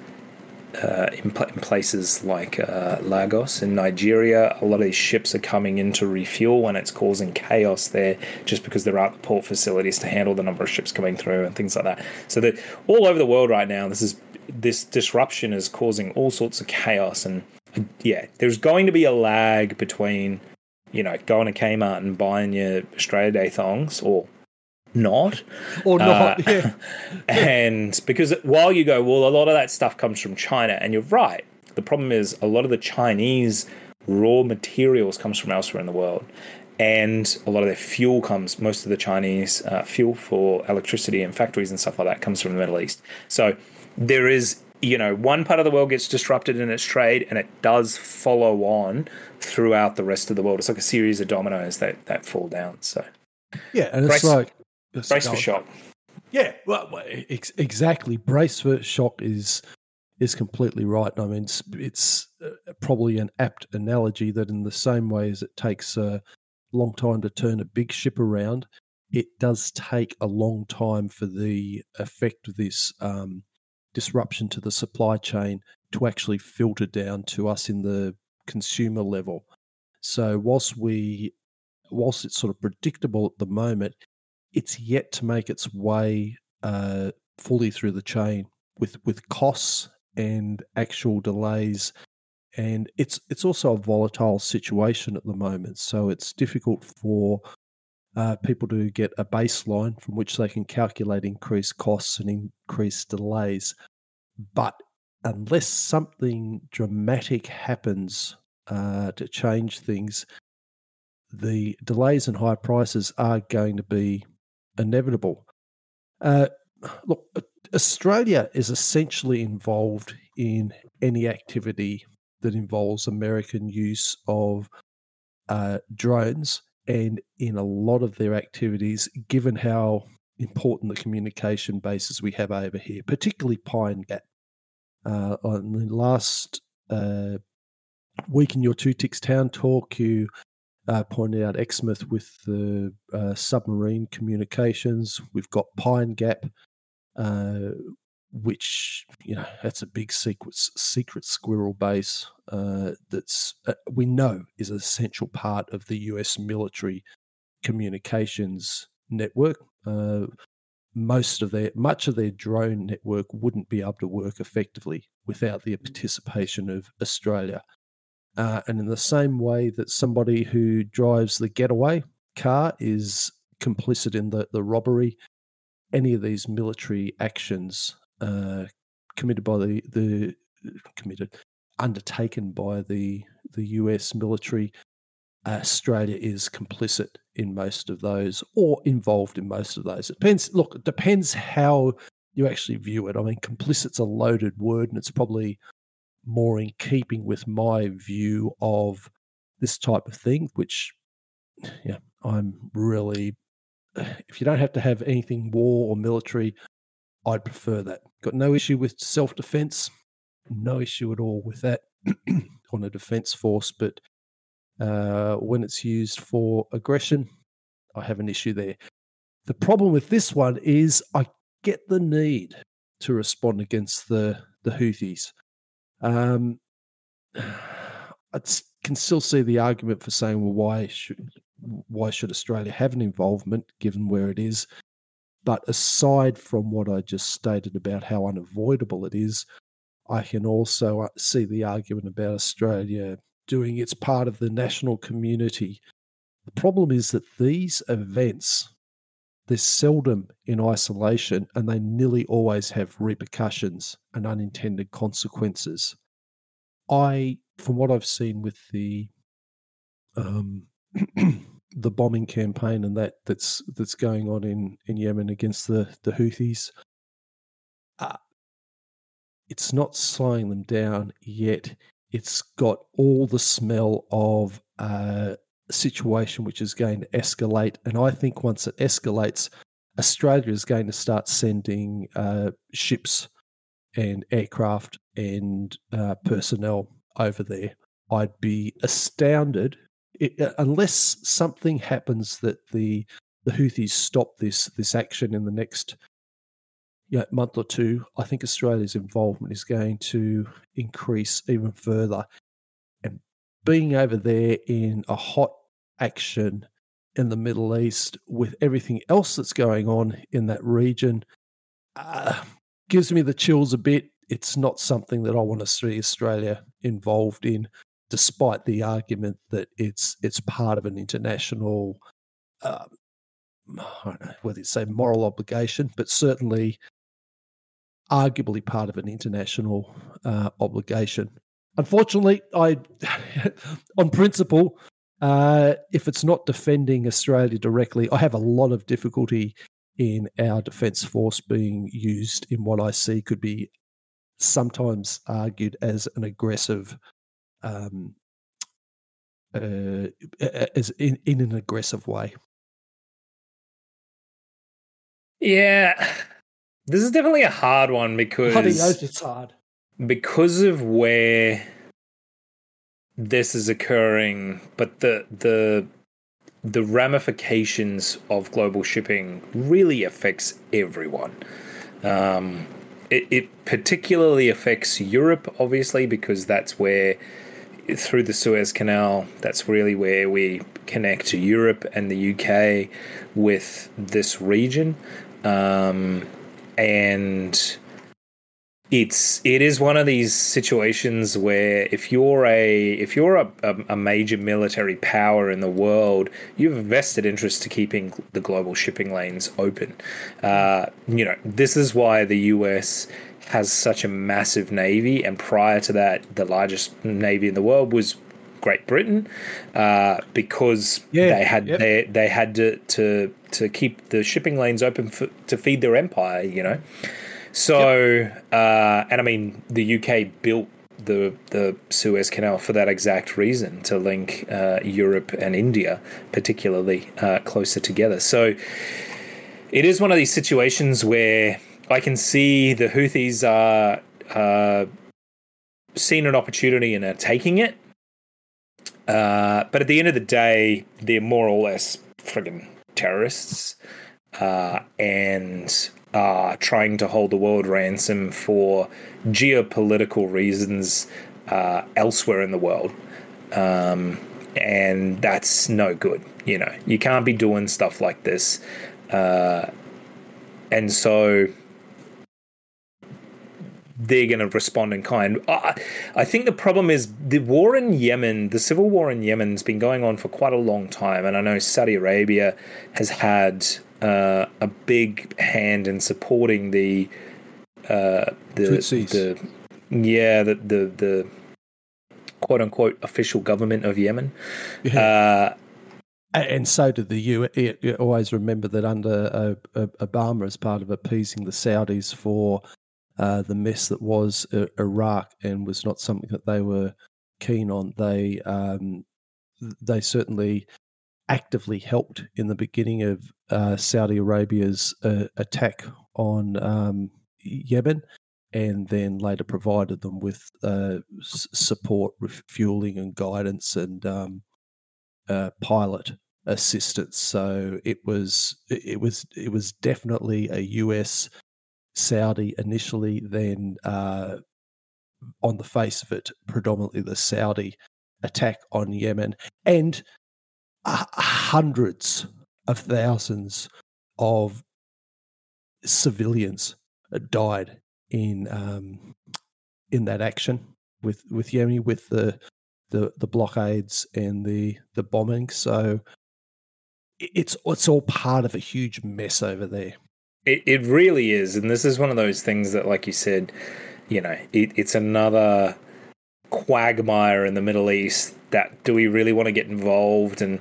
uh, in, pla in places like uh, Lagos in Nigeria. A lot of these ships are coming in to refuel, and it's causing chaos there just because there aren't the port facilities to handle the number of ships coming through and things like that. So that all over the world right now, this is this disruption is causing all sorts of chaos and uh, yeah, there's going to be a lag between you know going to Kmart and buying your Australia Day thongs or not Or not, uh, <laughs> yeah. <laughs> and because while you go, well, a lot of that stuff comes from China, and you're right. The problem is a lot of the Chinese raw materials comes from elsewhere in the world, and a lot of their fuel comes. Most of the Chinese uh, fuel for electricity and factories and stuff like that comes from the Middle East. So there is, you know, one part of the world gets disrupted in its trade, and it does follow on throughout the rest of the world. It's like a series of dominoes that that fall down. So Yeah, and it's Brace- like brace for shock. Yeah, well, well, ex- exactly. Brace for shock is is completely right. I mean, it's, it's uh, probably an apt analogy that in the same way as it takes a long time to turn a big ship around, it does take a long time for the effect of this um, disruption to the supply chain to actually filter down to us in the consumer level. So whilst we, whilst it's sort of predictable at the moment, it's yet to make its way uh, fully through the chain with with costs and actual delays. And it's it's also a volatile situation at the moment so it's difficult for uh, people to get a baseline from which they can calculate increased costs and increased delays. But unless something dramatic happens uh, to change things the delays and high prices are going to be inevitable. Uh, look, Australia is essentially involved in any activity that involves American use of uh, drones, and in a lot of their activities, given how important the communication bases we have over here, particularly Pine Gap. Uh, on the last uh, week in your Two Ticks Town talk, you uh, pointed out Exmouth with the uh, submarine communications. We've got Pine Gap, uh, which you know that's a big secret secret squirrel base uh, that's uh, we know is an essential part of the U.S. military communications network. Uh, most of their much of their drone network wouldn't be able to work effectively without the participation of Australia. Uh, and in the same way that somebody who drives the getaway car is complicit in the, the robbery, any of these military actions uh, committed by the, the committed undertaken by the the US military, Australia is complicit in most of those or involved in most of those. It depends. Look, it depends how you actually view it. I mean, complicit's a loaded word, and it's probably more in keeping with my view of this type of thing, which, yeah, I'm really. <sighs> If you don't have to have anything war or military, I'd prefer that. Got no issue with self defense, no issue at all with that <clears throat> on a defense force, but uh, when it's used for aggression, I have an issue there. The problem with this one is I get the need to respond against the the Houthis. Um, I can still see the argument for saying, well, why should why should Australia have an involvement given where it is? But aside from what I just stated about how unavoidable it is, I can also uh, see the argument about Australia doing its part of the national community. The problem is that these events, they're seldom in isolation and they nearly always have repercussions and unintended consequences. I, from what I've seen with the um, <clears throat> the bombing campaign and that that's that's going on in in Yemen against the the Houthis, uh, it's not slowing them down yet. It's got all the smell of uh, situation which is going to escalate, and I think once it escalates, Australia is going to start sending uh, ships and aircraft and uh, personnel over there. I'd be astounded it, uh, unless something happens that the the Houthis stop this this action in the next you know, month or two. I think Australia's involvement is going to increase even further, and being over there in a hot action in the Middle East with everything else that's going on in that region uh, gives me the chills a bit. It's not something that I want to see Australia involved in, despite the argument that it's it's part of an international, uh, I don't know whether you say moral obligation, but certainly arguably part of an international uh, obligation. Unfortunately, I, <laughs> on principle, uh, if it's not defending Australia directly, I have a lot of difficulty in our defence force being used in what I see could be sometimes argued as an aggressive, um, uh, as in, in an aggressive way. Yeah, this is definitely a hard one because it's hard. because of where this is occurring, but the the the ramifications of global shipping really affects everyone. Um, it, it particularly affects Europe, obviously, because that's where through the Suez Canal, that's really where we connect to Europe and the UK with this region. Um, and it's it is one of these situations where if you're a if you're a, a, major military power in the world, you have a vested interest to keeping the global shipping lanes open. Uh, you know this is why the US has such a massive navy, and prior to that, the largest navy in the world was Great Britain, uh, because Yeah, they had yep. they they had to to to keep the shipping lanes open for, to feed their empire. You know. So, uh, and I mean, the UK built the the Suez Canal for that exact reason to link uh, Europe and India, particularly uh, closer together. So, it is one of these situations where I can see the Houthis are uh, seeing an opportunity and are taking it. Uh, but at the end of the day, they're more or less friggin' terrorists. Uh, and trying to hold the world ransom for geopolitical reasons uh, elsewhere in the world. Um, and that's no good. You know, you can't be doing stuff like this. Uh, and so they're going to respond in kind. I, I think the problem is the war in Yemen, the civil war in Yemen, has been going on for quite a long time, and I know Saudi Arabia has had uh, a big hand in supporting the uh, the Houthis. the yeah the the the quote unquote official government of Yemen. Yeah. Uh, and so did the U. it- it always remember that under uh, uh, Obama, as part of appeasing the Saudis for uh, the mess that was uh, Iraq, and was not something that they were keen on, they um, they certainly actively helped in the beginning of uh, Saudi Arabia's uh, attack on um, Yemen. And then later provided them with uh, support, refueling, and guidance, and um, uh, pilot assistance. So it was it was it was definitely a US Saudi initially, then uh, on the face of it, predominantly the Saudi attack on Yemen, and hundreds of thousands of civilians died in um, in that action with with Yemen with the the the blockades and the the bombing. So it's it's all part of a huge mess over there. It, it really is, and this is one of those things that, like you said, you know, it, it's another quagmire in the Middle East. That do we really want to get involved? And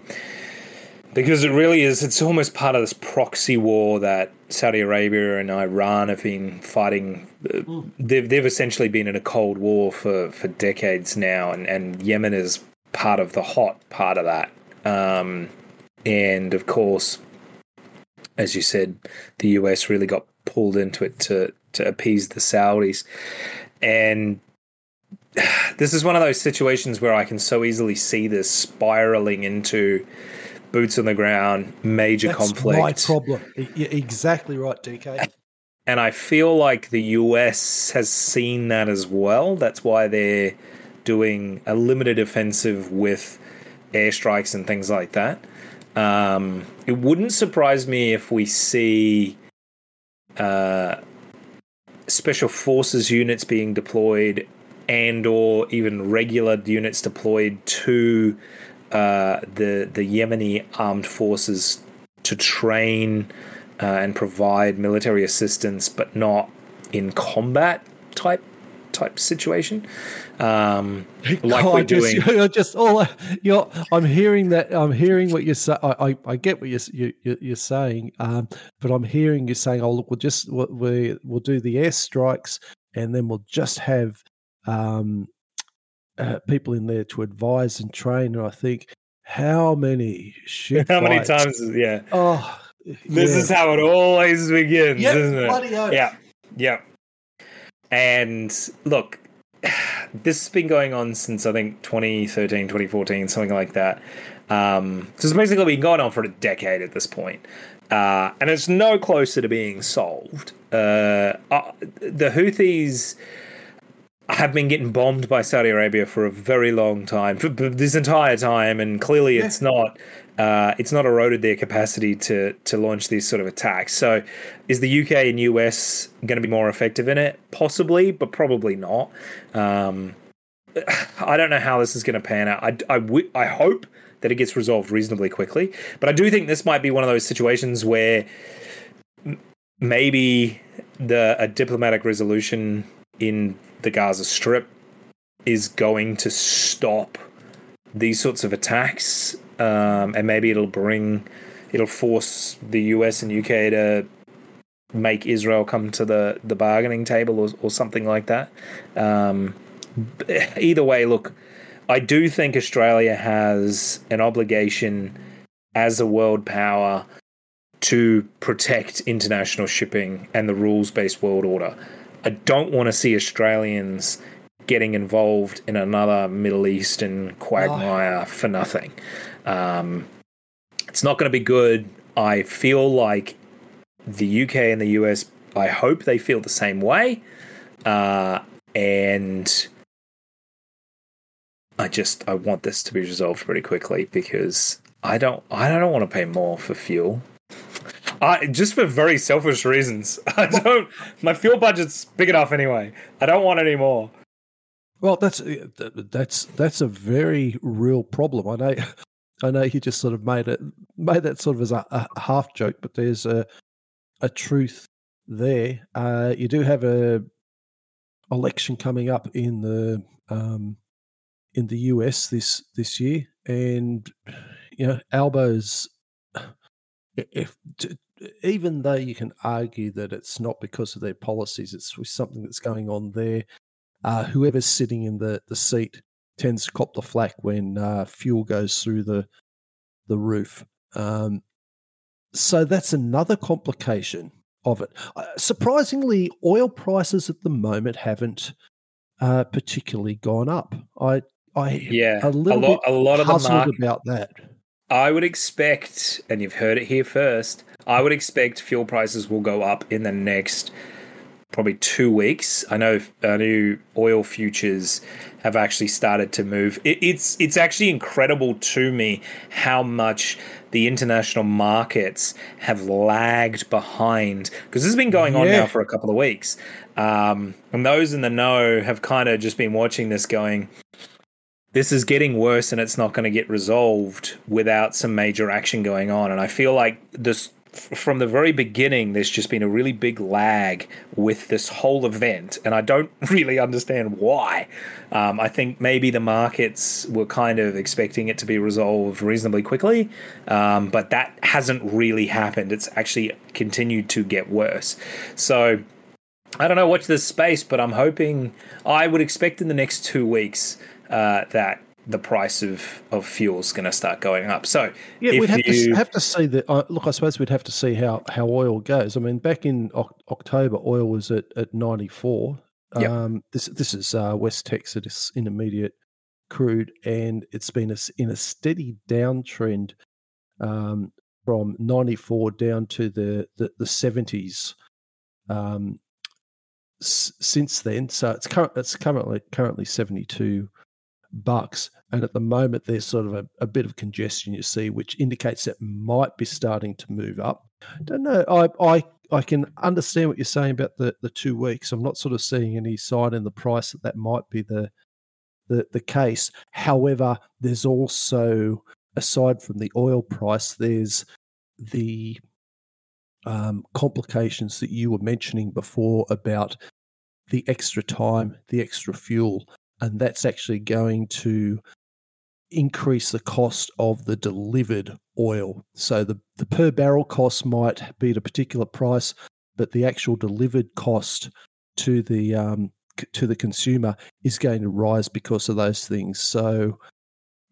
because it really is, it's almost part of this proxy war that Saudi Arabia and Iran have been fighting. Uh, They've they've essentially been in a cold war for for decades now, and and Yemen is part of the hot part of that. Um, and of course, as you said, the US really got pulled into it to to appease the Saudis, and <sighs> this is one of those situations where I can so easily see this spiraling into boots on the ground, major That's conflict. my problem. Y- y- exactly right, DK. And I feel like the US has seen that as well. That's why they're doing a limited offensive with airstrikes and things like that. Um, it wouldn't surprise me if we see uh, special forces units being deployed and or even regular units deployed to uh, the the Yemeni armed forces to train uh, and provide military assistance, but not in combat type type situation. Um, like Oh, we're just, doing. You're just all. You're. I'm hearing that. I'm hearing what you're saying. I, I, get what you're you, you- you're saying. Um, but I'm hearing you saying, "Oh, look, we'll just we we'll do the airstrikes, and then we'll just have um, uh, people in there to advise and train." And I think, how many shit? <laughs> How many times? Is, yeah, Oh, this yeah. is how it always begins, Yep, isn't it? Yeah, yeah. And look, <sighs> this has been going on since I think 2013, 2014, something like that. Um, so it's basically been going on for a decade at this point. Uh, and it's no closer to being solved. Uh, uh, the Houthis have been getting bombed by Saudi Arabia for a very long time, for this entire time, and clearly it's not uh, it's not eroded their capacity to to launch these sort of attacks. So, is the UK and US going to be more effective in it? Possibly, but probably not. Um, <sighs> I don't know how this is going to pan out. I, I, hope that it gets resolved reasonably quickly, but I do think this might be one of those situations where m- maybe the a diplomatic resolution in the Gaza Strip is going to stop these sorts of attacks, um, and maybe it'll bring, it'll force the US and UK to make Israel come to the the bargaining table or, or something like that. Um, either way, look, I do think Australia has an obligation as a world power to protect international shipping and the rules based world order. I don't want to see Australians getting involved in another Middle Eastern quagmire for nothing. Um, it's not going to be good. I feel like the UK and the US I hope they feel the same way. Uh, and I just I want this to be resolved pretty quickly because I don't I don't want to pay more for fuel. I just for very selfish reasons. <laughs> I don't. My fuel budget's big enough anyway. I don't want any more. Well, that's that's that's a very real problem. I know, <laughs> I know you just sort of made it made that sort of as a, a half joke, but there's a a truth there. Uh, you do have a election coming up in the um, in the US this this year, and you know Albo's <sighs> if even though you can argue that it's not because of their policies, it's with something that's going on there. Uh, whoever's sitting in the, the seat tends to cop the flak when uh, fuel goes through the the roof. Um, so that's another complication of it. Uh, surprisingly, oil prices at the moment haven't uh, particularly gone up. I I Yeah, a little lot- bit a lot of the market- about that. I would expect, and you've heard it here first, I would expect fuel prices will go up in the next probably two weeks. I know I know oil futures have actually started to move. It, it's it's actually incredible to me how much the international markets have lagged behind because this has been going on Yeah. now for a couple of weeks. Um, and those in the know have kind of just been watching this going, this is getting worse and it's not going to get resolved without some major action going on. And I feel like this from the very beginning, there's just been a really big lag with this whole event, and I don't <laughs> really understand why. Um, I think maybe the markets were kind of expecting it to be resolved reasonably quickly, um, but that hasn't really happened. It's actually continued to get worse. So I don't know. Watch this space, but I'm hoping I would expect in the next two weeks uh, that the price of of fuel is going to start going up. So Yeah, we'd have you- to have to see that. Uh, look, I suppose we'd have to see how how oil goes. I mean, back in Oc- October, oil was at at ninety four. Yep. Um, this this is uh, West Texas Intermediate crude, and it's been a in a steady downtrend um, from ninety four down to the the, 70s um, s- since then. So it's current it's currently currently seventy two bucks. And at the moment, there's sort of a, a bit of congestion you see, which indicates it might be starting to move up. Don't know. I I I can understand what you're saying about the the two weeks. I'm not sort of seeing any sign in the price that that might be the the the case. However, there's also aside from the oil price, there's the um, complications that you were mentioning before about the extra time, the extra fuel, and that's actually going to increase the cost of the delivered oil. So the, the per barrel cost might be at a particular price, but the actual delivered cost to the um, c- to the consumer is going to rise because of those things. So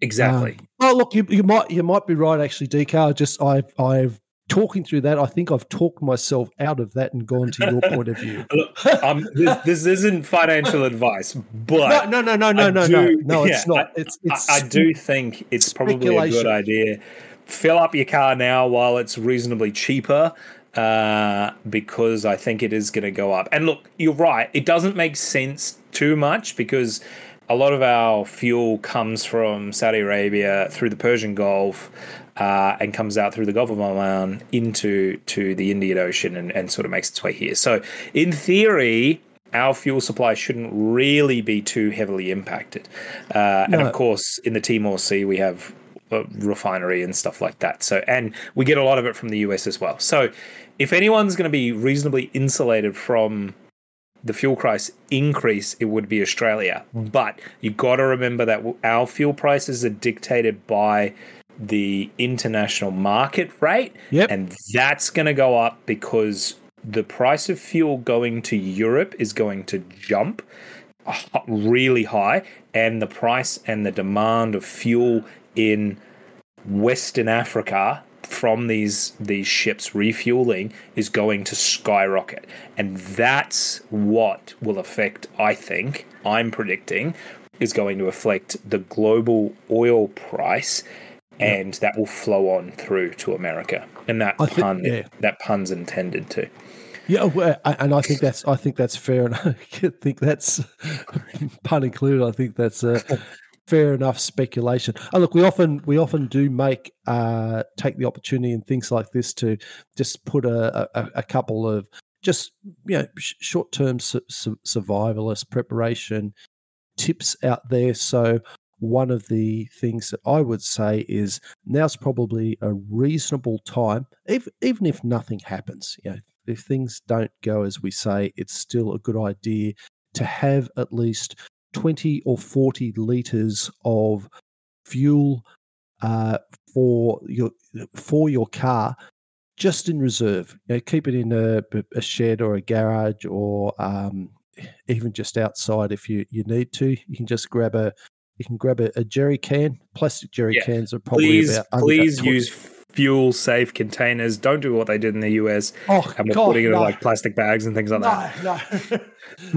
exactly. um, oh, look, you, you might you might be right. Actually, DK, I just I've I've talking through that. I think I've talked myself out of that and gone to your point of view. <laughs> Look, um, this, this isn't financial advice, but No, no, no, no, I no, no, do- no, no. It's yeah, not. It's it's. I, I do think it's probably a good idea. Fill up your car now while it's reasonably cheaper, uh, because I think it is going to go up. And look, you're right; it doesn't make sense too much because a lot of our fuel comes from Saudi Arabia through the Persian Gulf. Uh, and comes out through the Gulf of Oman into to the Indian Ocean and, and sort of makes its way here. So, in theory, our fuel supply shouldn't really be too heavily impacted. Uh, and of course, in the Timor Sea, we have a refinery and stuff like that. So, and we get a lot of it from the US as well. So, if anyone's going to be reasonably insulated from the fuel price increase, it would be Australia. But you got to remember that our fuel prices are dictated by the international market rate. Yep. And that's going to go up because the price of fuel going to Europe is going to jump really high. And the price and the demand of fuel in Western Africa from these these ships refueling is going to skyrocket and that's what will affect i think i'm predicting is going to affect the global oil price and that will flow on through to america and that pun yeah. that pun's intended to Yeah, well, I- and I think that's I think that's fair, and <laughs> I think that's <laughs> pun included. I think that's a <laughs> fair enough speculation. And look, we often we often do make uh, take the opportunity in things like this to just put a, a, a couple of just you know sh- short term su- su- survivalist preparation tips out there. So one of the things that I would say is now's probably a reasonable time, even even if nothing happens. You know, if things don't go as we say, it's still a good idea to have at least 20 or 40 liters of fuel uh, for your for your car just in reserve. You know, keep it in a, a shed or a garage or um, even just outside if you, you need to. You can just grab a you can grab a, a jerry can. Plastic jerry Yeah. cans are probably Please, about please 20 use fuel safe containers. Don't do what they did in the US Oh, and we're God, putting it no. in like plastic bags and things like that. No,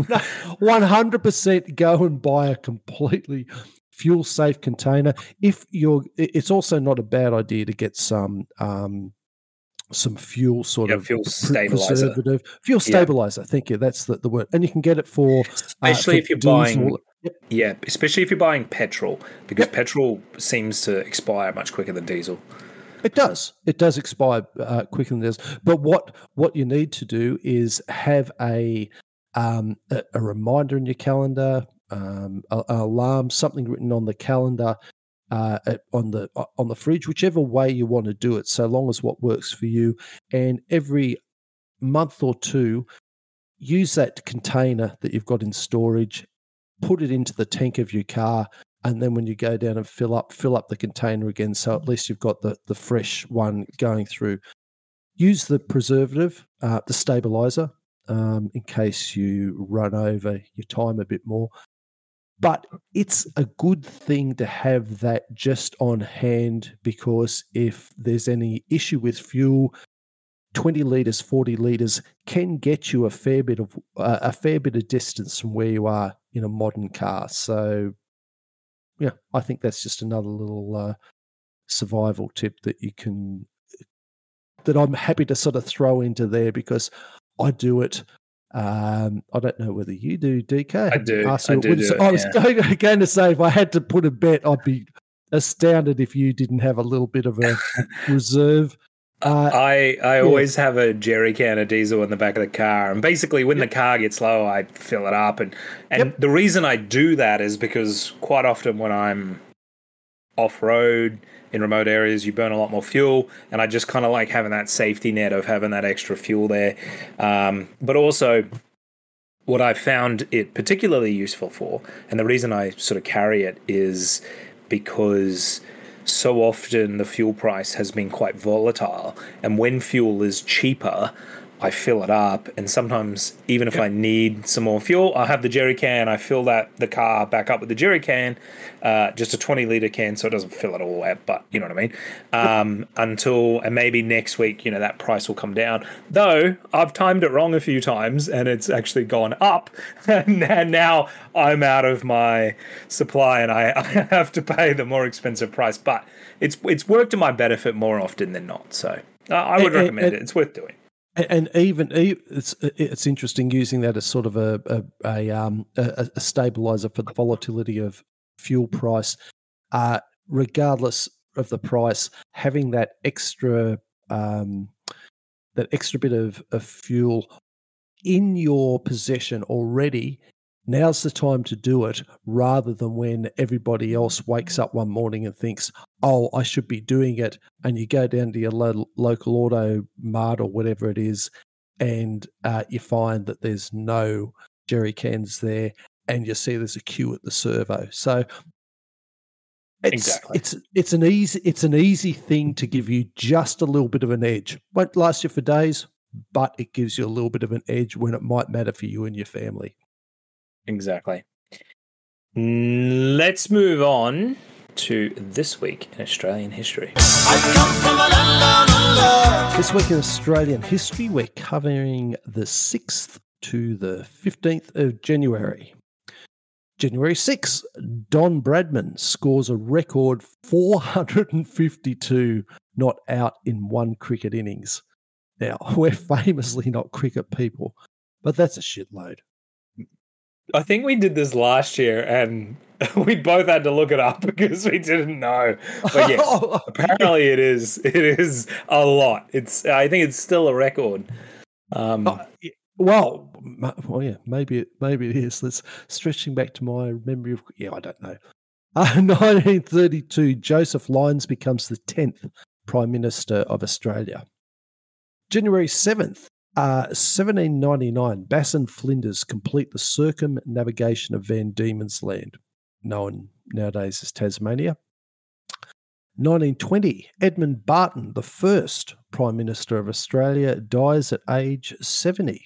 <laughs> no, one hundred percent. Go and buy a completely fuel safe container. If you're, it's also not a bad idea to get some um, some fuel sort Yeah, of fuel stabilizer. preservative fuel Yeah. stabilizer. Thank you. That's the, the word, and you can get it for uh, Especially for if you're diesel. buying Yeah, especially if you're buying petrol, because petrol seems to expire much quicker than diesel. It does. It does expire uh, quicker than this. But what what you need to do is have a um, a, a reminder in your calendar, um, a, an alarm, something written on the calendar, uh, on the on the fridge, whichever way you want to do it, so long as what works for you. And every month or two, use that container that you've got in storage, put it into the tank of your car, and then when you go down and fill up, fill up the container again. So at least you've got the the fresh one going through. Use the preservative, uh, the stabilizer, um, in case you run over your time a bit more. But it's a good thing to have that just on hand because if there's any issue with fuel, 20 liters, 40 liters can get you a fair bit of uh, a fair bit of distance from where you are in a modern car. So, yeah, I think that's just another little uh, survival tip that you can that I'm happy to sort of throw into there because I do it. Um, I don't know whether you do, DK. I do. I do do it, I was yeah. <laughs> going to say if I had to put a bet, I'd be astounded if you didn't have a little bit of a <laughs> reserve. Uh, I I always have a jerry can of diesel in the back of the car, and basically when the car gets low, I fill it up. And and the reason I do that is because quite often when I'm off road in remote areas, you burn a lot more fuel, and I just kind of like having that safety net of having that extra fuel there. Um, but also, what I found it particularly useful for, and the reason I sort of carry it is because so often the fuel price has been quite volatile, and when fuel is cheaper, I fill it up, and sometimes even if I need some more fuel, I have the jerry can. I fill that the car back up with the jerry can, uh, just a twenty liter can, so it doesn't fill it all up. But you know what I mean. Um, <laughs> until and maybe next week, you know that price will come down. Though I've timed it wrong a few times, and it's actually gone up, <laughs> and now I'm out of my supply, and I, <laughs> I have to pay the more expensive price. But it's it's worked to my benefit more often than not. So uh, I would And- recommend and- it. It's worth doing. And even it's it's interesting using that as sort of a a, a um a, a stabilizer for the volatility of fuel price uh regardless of the price having that extra um that extra bit of, of fuel in your possession already now's the time to do it rather than when everybody else wakes up one morning and thinks oh i should be doing it and you go down to your lo- local auto mart or whatever it is and uh, you find that there's no jerry cans there and you see there's a queue at the servo so it's Exactly. it's it's an easy it's an easy thing to give you just a little bit of an edge won't last you for days but it gives you a little bit of an edge when it might matter for you and your family Exactly. Let's move on to this week in Australian history. This week in Australian history, we're covering the 6th to the 15th of January. January 6th, Don Bradman scores a record 452 not out in one cricket innings. Now, <laughs> we're famously not cricket people, but that's a shitload. I think we did this last year and <laughs> we both had to look it up <laughs> because we didn't know. But yes, apparently it is it is a lot. It's I think it's still a record. Um, Oh, well, well, yeah, maybe it, maybe it is. Let's stretching back to my memory of yeah, I don't know. <laughs> Uh, 1932, Joseph Lyons becomes the 10th Prime Minister of Australia. January 7th, uh, 1799, Bass and Flinders complete the circumnavigation of Van Diemen's Land, known nowadays as Tasmania. 1920, Edmund Barton, the first Prime Minister of Australia, dies at age 70.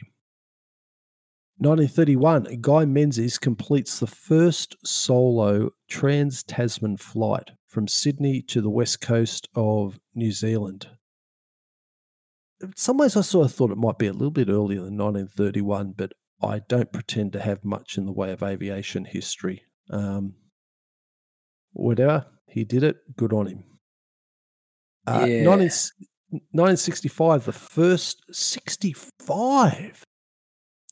1931, Guy Menzies completes the first solo trans Tasman flight from Sydney to the west coast of New Zealand. In some ways, I sort of thought it might be a little bit earlier than 1931, but I don't pretend to have much in the way of aviation history. Um, whatever, he did it, good on him. Uh, Yeah. 19 1965, the first 65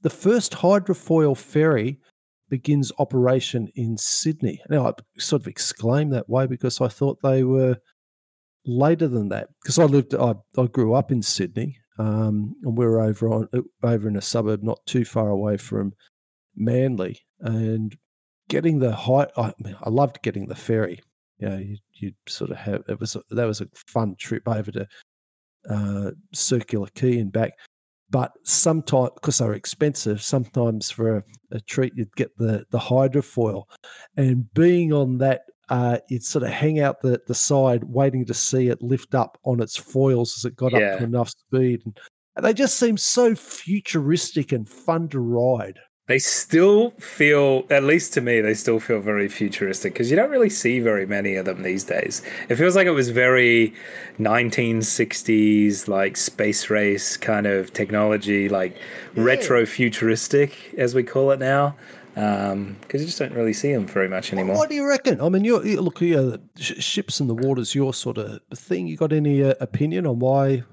the first hydrofoil ferry begins operation in Sydney. Now, I sort of exclaim that way because I thought they were later than that. Because I lived, I, I grew up in Sydney, um, and we were over on over in a suburb not too far away from Manly, and getting the high. I, I loved getting the ferry. You know, you, you sort of have it was that was a fun trip over to uh, Circular Quay and back but sometimes because they're expensive sometimes for a, a treat you'd get the the hydrofoil. And being on that uh, you'd sort of hang out the, the side waiting to see it lift up on its foils as it got up to enough speed. And, and they just seem so futuristic and fun to ride they still feel, at least to me, they still feel very futuristic because you don't really see very many of them these days. It feels like it was very 1960s, like space race kind of technology, like retro futuristic, as we call it now. Because you just don't really see them very much anymore. what do you reckon i mean you're, you look you know, sh- ships in the water's your sort of thing you got any uh, opinion on why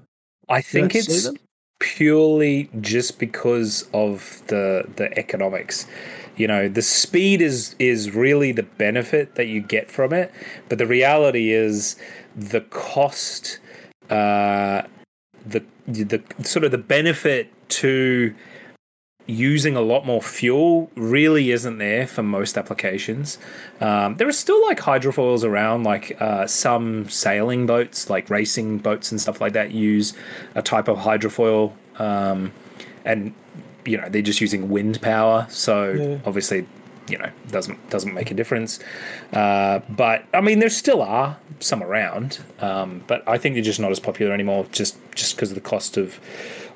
I think it's? Purely just because of the the economics. You know, the speed is is really the benefit that you get from it, but the reality is the cost, uh, the the sort of the benefit to using a lot more fuel really isn't there for most applications. Um, there are still like hydrofoils around, like uh, some sailing boats, like racing boats and stuff like that, use a type of hydrofoil, um, and you know they're just using wind power. So Yeah. obviously, you know doesn't doesn't make a difference. Uh, but I mean, there still are some around, um, but I think they're just not as popular anymore, just just because of the cost of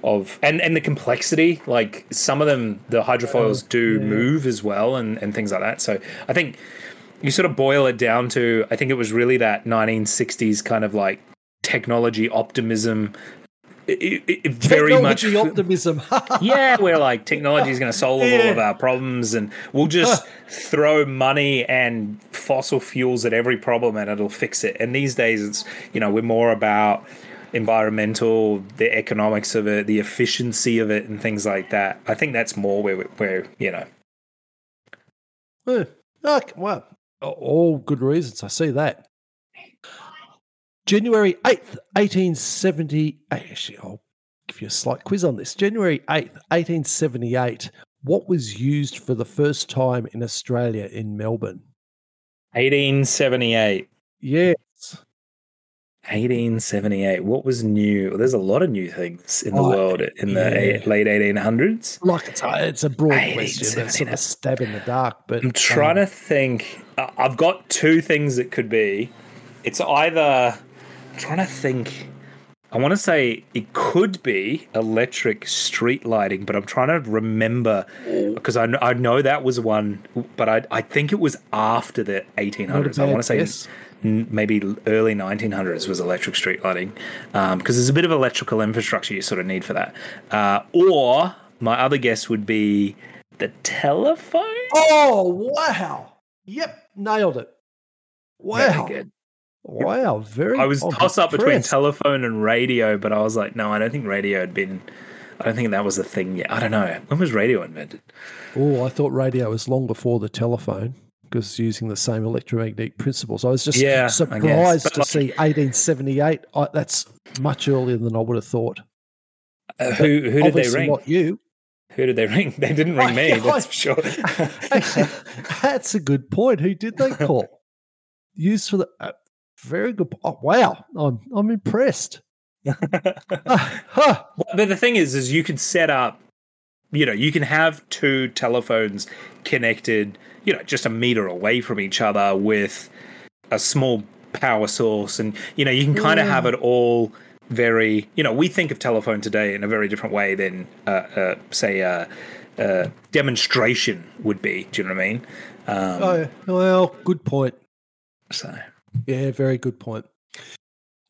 of and and the complexity. Like some of them, the hydrofoils oh, do move as well, and and things like that. So I think you sort of boil it down to I think it was really that 1960s kind of like technology optimism. It, it, it very much Technology optimism <laughs> yeah, we're like technology is going to solve all of our problems, and we'll just throw money and fossil fuels at every problem, and it'll fix it. And these days, it's you know we're more about environmental, the economics of it, the efficiency of it, and things like that. I think that's more where we- where you know. Eh, okay, well, all good reasons. I see that. January 8th, 1870. Actually, I'll give you a slight quiz on this. January 8th, 1878. What was used for the first time in Australia in Melbourne? 1878. Yes. 1878. What was new? There's a lot of new things in the Oh, world in the yeah. eight, late 1800s. Like it's a, it's a broad question. It's sort of a stab in the dark. But I'm trying um, to think. I've got two things it could be. It's either I'm trying to think. I want to say it could be electric street lighting, but I'm trying to remember because I, I know that was one, but I I think it was after the 1800s. I want to say guess. Maybe early 1900s was electric street lighting because there's a bit of electrical infrastructure you sort of need for that. Uh, or my other guess would be the telephone. Oh, wow. Yep. Nailed it. Wow. Very good. Wow, very. I was toss up between telephone and radio, but I was like, no, I don't think radio had been. I don't think that was a thing yet. I don't know. When was radio invented? Oh, I thought radio was long before the telephone because using the same electromagnetic principles. I was just Yeah, surprised to like- see 1878. I, that's much earlier than I would have thought. Uh, who who did they ring? Not you. Who did they ring? <laughs> They didn't ring <laughs> me. That's for sure. <laughs> Actually, that's a good point. Who did they call? Used for the uh, very good. Oh, wow, I'm I'm impressed. Ah, huh. But the thing is, is you could set up, you know, you can have two telephones connected, you know, just a meter away from each other with a small power source, and you know, you can kind of have it all very, you know, we think of telephone today in a very different way than, uh, uh, say, uh, uh, demonstration would be. Do you know what I mean? Um, Oh, well, good point. So Yeah, very good point.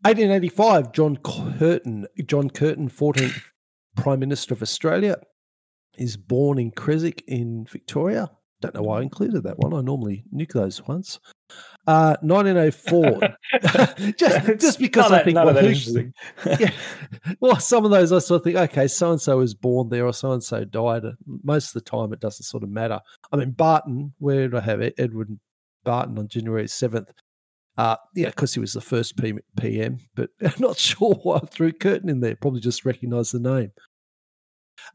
1885, John Curtin, John Curtin, 14th Prime Minister of Australia, is born in Creswick in Victoria. Don't know why I included that one. I normally nuke those ones. Uh, 1904. <laughs> <laughs> just, just because None I think, well, interesting. <laughs> yeah. Well, some of those I sort of think, okay, so and so was born there or so and so died. Most of the time, it doesn't sort of matter. I mean, Barton, where did I have it? Edward Barton on January 7th. Uh, yeah, because he was the first PM, but I'm not sure why I threw Curtin in there. Probably just recognise the name.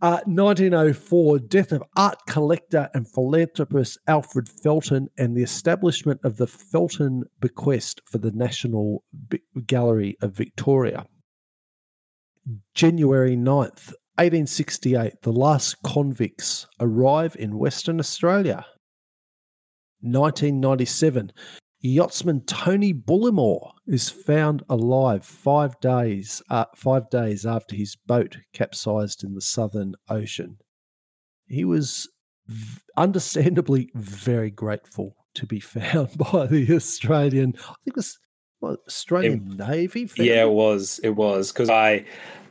Uh, 1904, death of art collector and philanthropist Alfred Felton and the establishment of the Felton Bequest for the National Bi- Gallery of Victoria. January 9th, 1868, the last convicts arrive in Western Australia. 1997, yachtsman Tony Bullimore is found alive five days uh, five days after his boat capsized in the Southern Ocean. He was v- understandably very grateful to be <laughs> found by the Australian, I think it was what, Australian Navy. found Yeah, it was. It was because I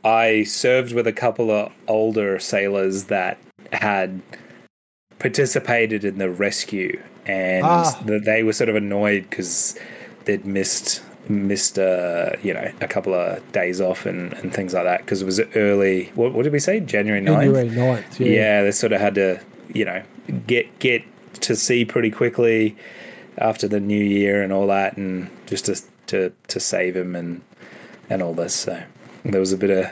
I served with a couple of older sailors that had participated in the rescue, and Ah. that they were sort of annoyed because they'd missed missed uh, you know a couple of days off and, and things like that because it was early. What, what did we say? January 9th? January 9th. Yeah. yeah. they sort of had to, you know, get get to sea pretty quickly after the new year and all that, and just to to to save him and and all this. So there was a bit of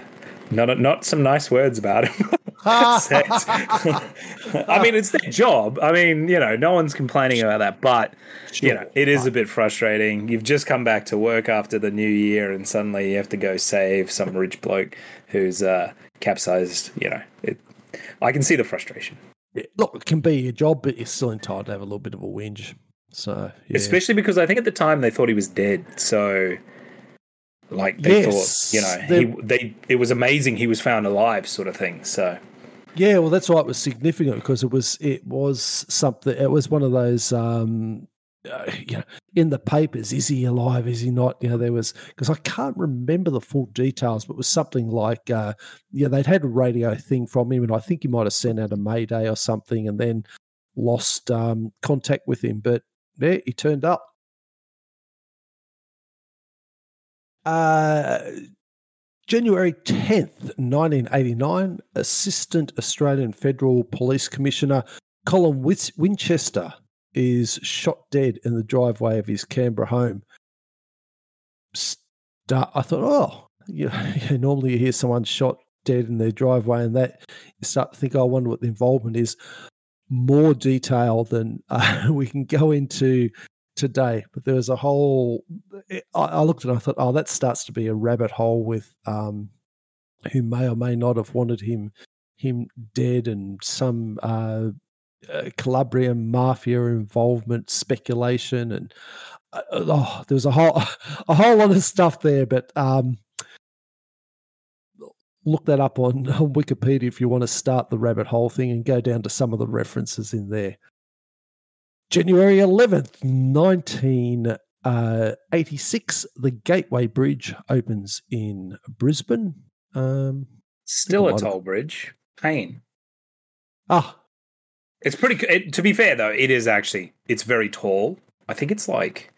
not not some nice words about him. <laughs> I mean, it's their job. I mean, you know, no one's complaining about that, but you know, it is a bit frustrating. You've just come back to work after the new year, and suddenly you have to go save some rich bloke who's uh, capsized. You know, it. I can see the frustration, Yeah, Look, it can be your job, but you're still entitled to have a little bit of a whinge. So, yeah. especially because I think at the time they thought he was dead. So, like they Yes, thought, you know, he they it was amazing he was found alive, sort of thing. So. Yeah, well, that's why it was significant because it was it was something. It was one of those, um, uh, you know, in the papers. Is he alive? Is he not? You know, there was because I can't remember the full details, but it was something like, uh, yeah, they'd had a radio thing from him, and I think he might have sent out a mayday or something, and then lost um, contact with him. But yeah, he turned up. Uh, January 10th, 1989, Assistant Australian Federal Police Commissioner Colin Winchester is shot dead in the driveway of his Canberra home. I thought, oh, you, <laughs> you normally you hear someone shot dead in their driveway, and that you start to think, oh, I wonder what the involvement is. More detail than uh, <laughs> we can go into today, but there was a whole. I, I looked at it, and I thought, oh, that starts to be a rabbit hole with um, who may or may not have wanted him him dead, and some uh, uh, Calabrian mafia involvement, speculation, and uh, oh, there was a whole <laughs> a whole lot of stuff there. But um, look that up on, on <laughs> Wikipedia if you want to start the rabbit hole thing and go down to some of the references in there. January 11th, 1986, the Gateway Bridge opens in Brisbane. Um, Still a a lot of- toll bridge. Pain. ah, It's pretty. It, to be fair, though, it is actually. It's very tall. I think it's like.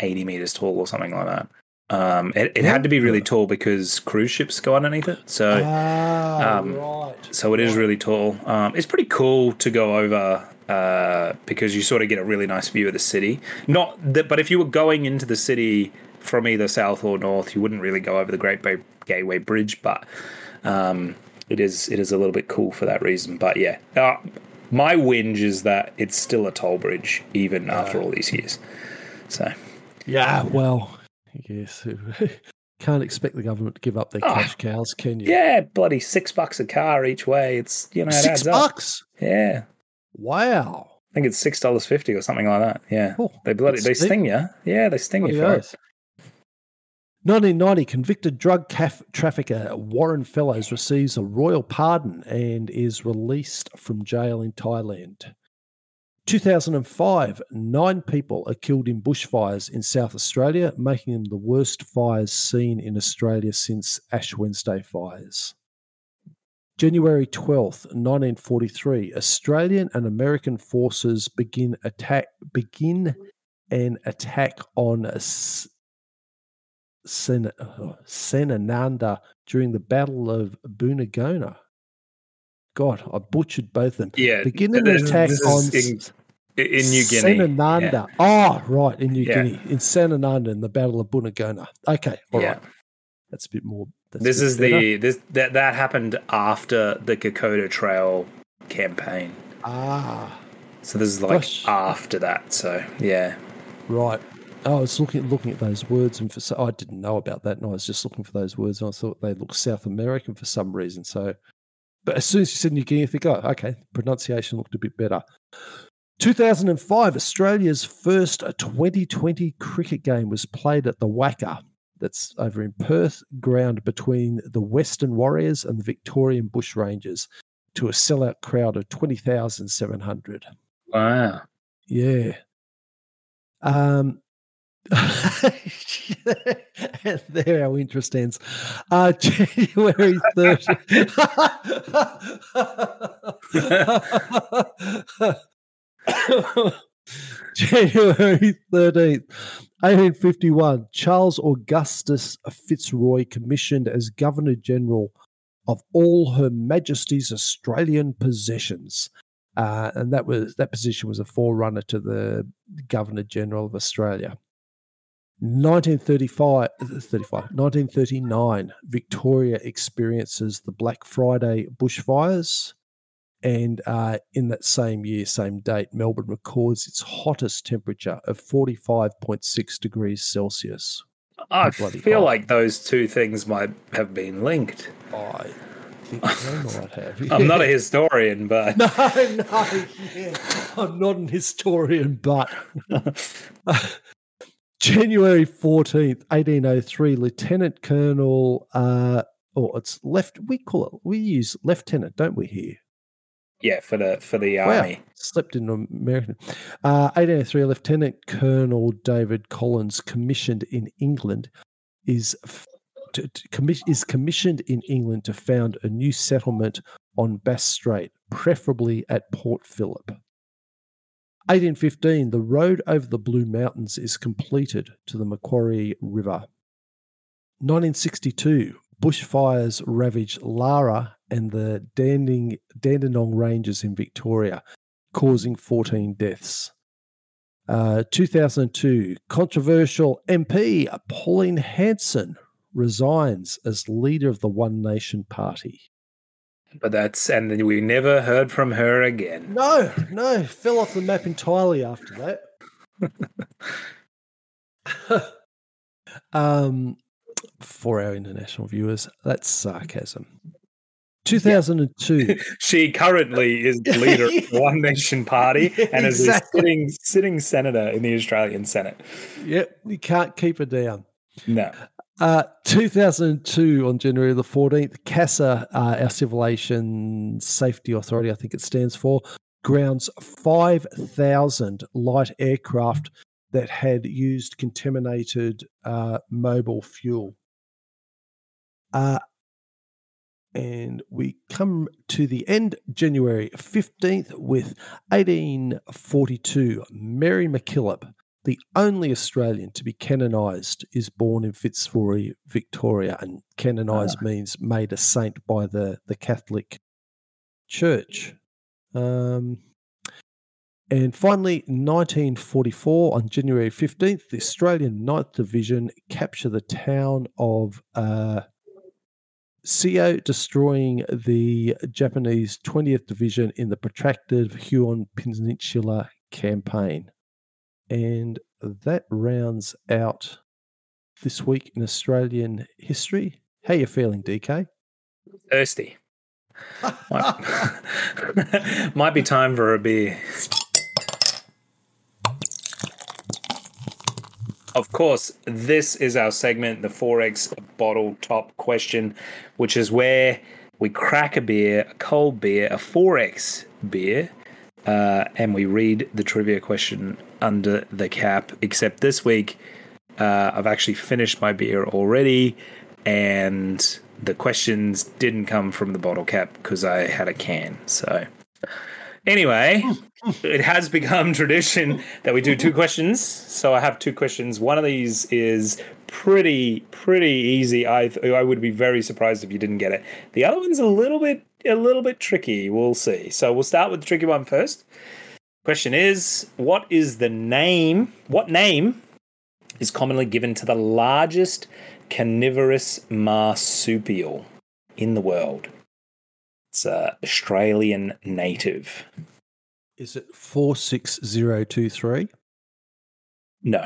80 meters tall or something like that. Um, it, it had to be really tall because cruise ships go underneath it. So, Ah, um, right. so it is really tall. Um, it's pretty cool to go over uh, because you sort of get a really nice view of the city. Not that, but if you were going into the city from either south or north, you wouldn't really go over the Great Bay Gateway Bridge. But um, it is it is a little bit cool for that reason. But yeah, uh, my whinge is that it's still a toll bridge even after all these years. So Yeah, well, yes. <laughs> Can't expect the government to give up their Ah. cash cows, can you? yeah, bloody six bucks a car each way. It's you know it Six adds up. bucks. Yeah. Wow. I think it's six dollars fifty or something like that. Yeah, Oh, they bloody they sting you. Yeah, they sting you Bloody for oath. it. 1990, convicted drug caf- trafficker Warren Fellows receives a royal pardon and is released from jail in Thailand. 2005, nine people are killed in bushfires in South Australia, making them the worst fires seen in Australia since Ash Wednesday fires. January 12th, 1943, Australian and American forces begin attack begin an attack on S- Sen- oh, Senananda during the Battle of Buna-Gona. God, I butchered both of them. Yeah, Begin an attack on in, in New Guinea. Senananda. Oh, right, in New Yeah. Guinea, in Senananda, in the Battle of Buna-Gona. Okay, all right. Yeah. That's a bit more. That's This is the this that that happened after the Kokoda Trail campaign. ah So this is like Gosh. after that. So yeah, right. Oh, I was looking looking at those words, and for so I didn't know about that, and I was just looking for those words, and I thought they looked South American for some reason. So, but as soon as you said New Guinea, I think, oh, okay, pronunciation looked a bit better. 2005, Australia's first 2020 cricket game was played at the WACA. That's over in Perth, ground between the Western Warriors and the Victorian Bushrangers, to a sellout crowd of 20,700. wow. Yeah. Um, <laughs> and there our interest ends. Uh, <laughs> January 30th. <laughs> <laughs> January 13th, 1851, Charles Augustus Fitzroy commissioned as Governor General of all Her Majesty's Australian possessions. Uh, and that was that position was a forerunner to the Governor General of Australia. 1935, 35, 1939, Victoria experiences the Black Friday bushfires. And uh, in that same year, same date, Melbourne records its hottest temperature of 45.6 degrees Celsius. I feel hot. like those two things might have been linked. I think <laughs> they might have. I'm not a <laughs> historian, but No, no, yeah. I'm not an historian, but <laughs> January 14th, 1803, Lieutenant Colonel, uh, oh, it's left, we call it, we use lieutenant, don't we here? Yeah, for the for the Wow, army. slipped into American. Uh, 1803, Lieutenant Colonel David Collins, commissioned in England, is to, to commis- is commissioned in England to found a new settlement on Bass Strait, preferably at Port Phillip. 1815, the road over the Blue Mountains is completed to the Macquarie River. 1962, bushfires ravage Lara and the Danding, Dandenong Ranges in Victoria, causing 14 deaths. Uh, 2002, controversial MP Pauline Hanson resigns as leader of the One Nation Party. But that's and then we never heard from her again. No, no, fell off the map entirely after that. <laughs> um, for our international viewers, that's sarcasm. 2002. <laughs> She currently is the leader of the <laughs> One Nation Party and is a sitting sitting senator in the Australian Senate. Yep, you can't keep her down. No. Uh, 2002 on January the 14th, CASA, uh, our Civil Aviation Safety Authority, I think it stands for, grounds 5,000 light aircraft that had used contaminated uh, Mobil fuel. Uh, and we come to the end, January 15th, with 1842, Mary MacKillop, the only Australian to be canonised is born in Fitzroy, Victoria, and canonised means made a saint by the the Catholic Church. Um, and finally, 1944, on January 15th, the Australian 9th Division capture the town of uh, Sio, destroying the Japanese 20th Division in the protracted Huon Peninsula campaign. And that rounds out this week in Australian history. How you feeling, DK? Thirsty. Might, <laughs> might be time for a beer. Of course, this is our segment, the XXXX bottle top question, which is where we crack a beer, a cold beer, a XXXX beer, uh, and we read the trivia question under the cap. Except this week, uh, I've actually finished my beer already, and the questions didn't come from the bottle cap because I had a can. So, anyway, it has become <laughs> tradition that we do two questions. So I have two questions. One of these is pretty pretty easy. I I would be very surprised if you didn't get it. The other one's a little bit a little bit tricky. We'll see. So we'll start with the tricky one first. Question is, what is the name? What name is commonly given to the largest carnivorous marsupial in the world? It's a Australian native. Is it 46023? No.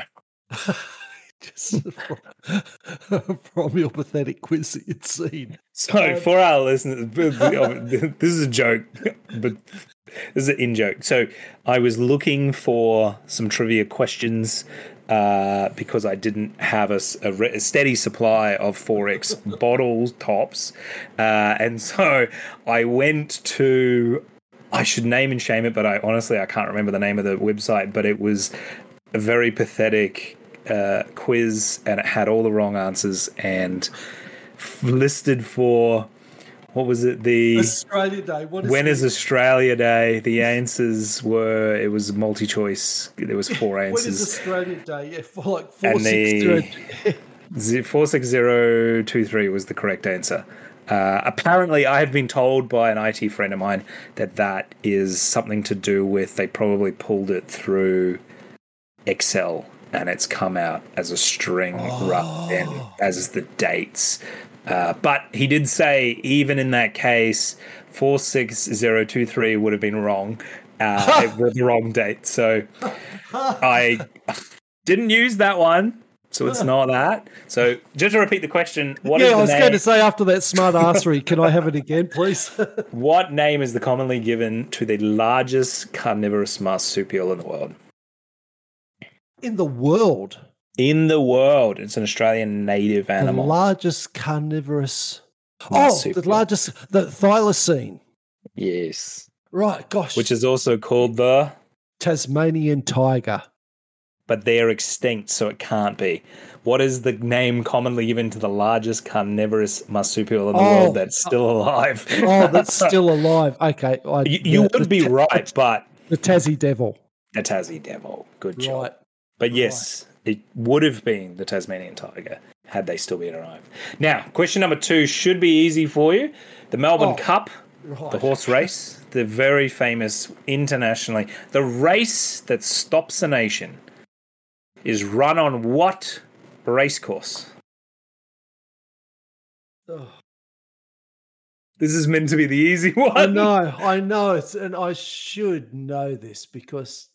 <laughs> <laughs> Just from, <laughs> from your pathetic quiz that you'd seen. So um, for our listeners, oh, this is a joke, but this is an in joke. So I was looking for some trivia questions uh, because I didn't have a, a re- a steady supply of XXXX <laughs> bottle tops, uh, and so I went to. I should name and shame it, but I honestly I can't remember the name of the website. But it was a very pathetic uh, quiz, and it had all the wrong answers and f- listed for what was it the Australia Day. What is when it? is Australia Day? The answers were it was multi choice. There was four <laughs> When is answers. Australia Day? Yeah, for like And the- 460. <laughs> Four six zero two three was the correct answer. Uh, apparently, I have been told by an IT friend of mine that that is something to do with they probably pulled it through Excel and it's come out as a string rather than as the dates. Uh, but he did say even in that case, four six zero two three would have been wrong. Uh, <laughs> it was the wrong date, so <laughs> I didn't use that one. So it's <laughs> not that. So just to repeat the question, what yeah, I was name? going to say after that smart arsery, can I have it again, please? What name is the commonly given to the largest carnivorous marsupial in the world? In the world, In the world, it's an Australian native animal. the largest carnivorous. Oh, oh the largest, the thylacine. yes, Right, gosh. which is also called the. Tasmanian tiger. But they're extinct, so it can't be. What is the name commonly given to the largest carnivorous marsupial in the Oh. world that's still alive? Oh, that's still alive. Okay. I, you, you the- would be right, but The Tassie devil. the Tassie devil. Good job. Right. But yes, it would have been the Tasmanian tiger had they still been alive. Now, question number two should be easy for you. The Melbourne Oh, Cup, Right. the horse race, the very famous internationally, the race that stops a nation, is run on what race course? Oh, This is meant to be the easy <laughs> one. I know, I know, it's, and I should know this because.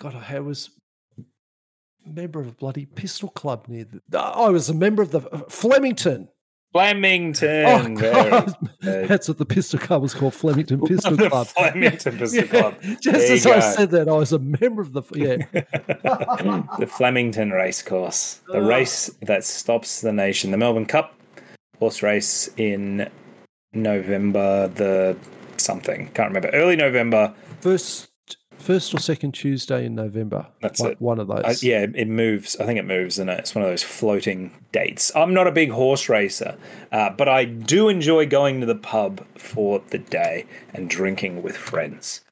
Oh God, I was a member of a bloody pistol club near. The, I was a member of the uh, Flemington. Flemington. Oh, very <laughs> God. That's what the pistol club was called, Flemington Pistol <laughs> Club. Flemington <laughs> Pistol Yeah, Club. Just There as I said that, I was a member of the yeah. the Flemington race course, the Oh. race that stops the nation, the Melbourne Cup horse race in November, the something can't remember, early November. first, first or second Tuesday in November. That's one, it. One of those. Uh, yeah, it moves. I think it moves, and it's one of those floating dates. I'm not a big horse racer, uh, but I do enjoy going to the pub for the day and drinking with friends.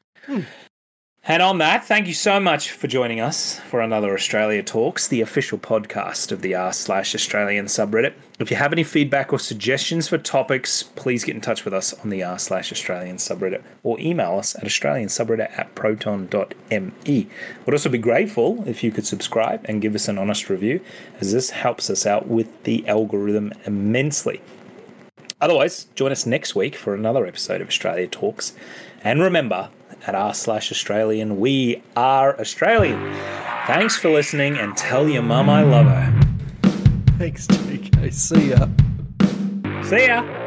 And on that, thank you so much for joining us for another Australia Talks, the official podcast of the r slash Australian subreddit. If you have any feedback or suggestions for topics, please get in touch with us on the r slash Australian subreddit or email us at Australian subreddit at proton.me. We'd also be grateful if you could subscribe and give us an honest review, as this helps us out with the algorithm immensely. Otherwise, join us next week for another episode of Australia Talks. And remember, at r slash Australian, we are Australian. Thanks for listening and tell your mum I love her. Thanks, DK. See ya. See ya.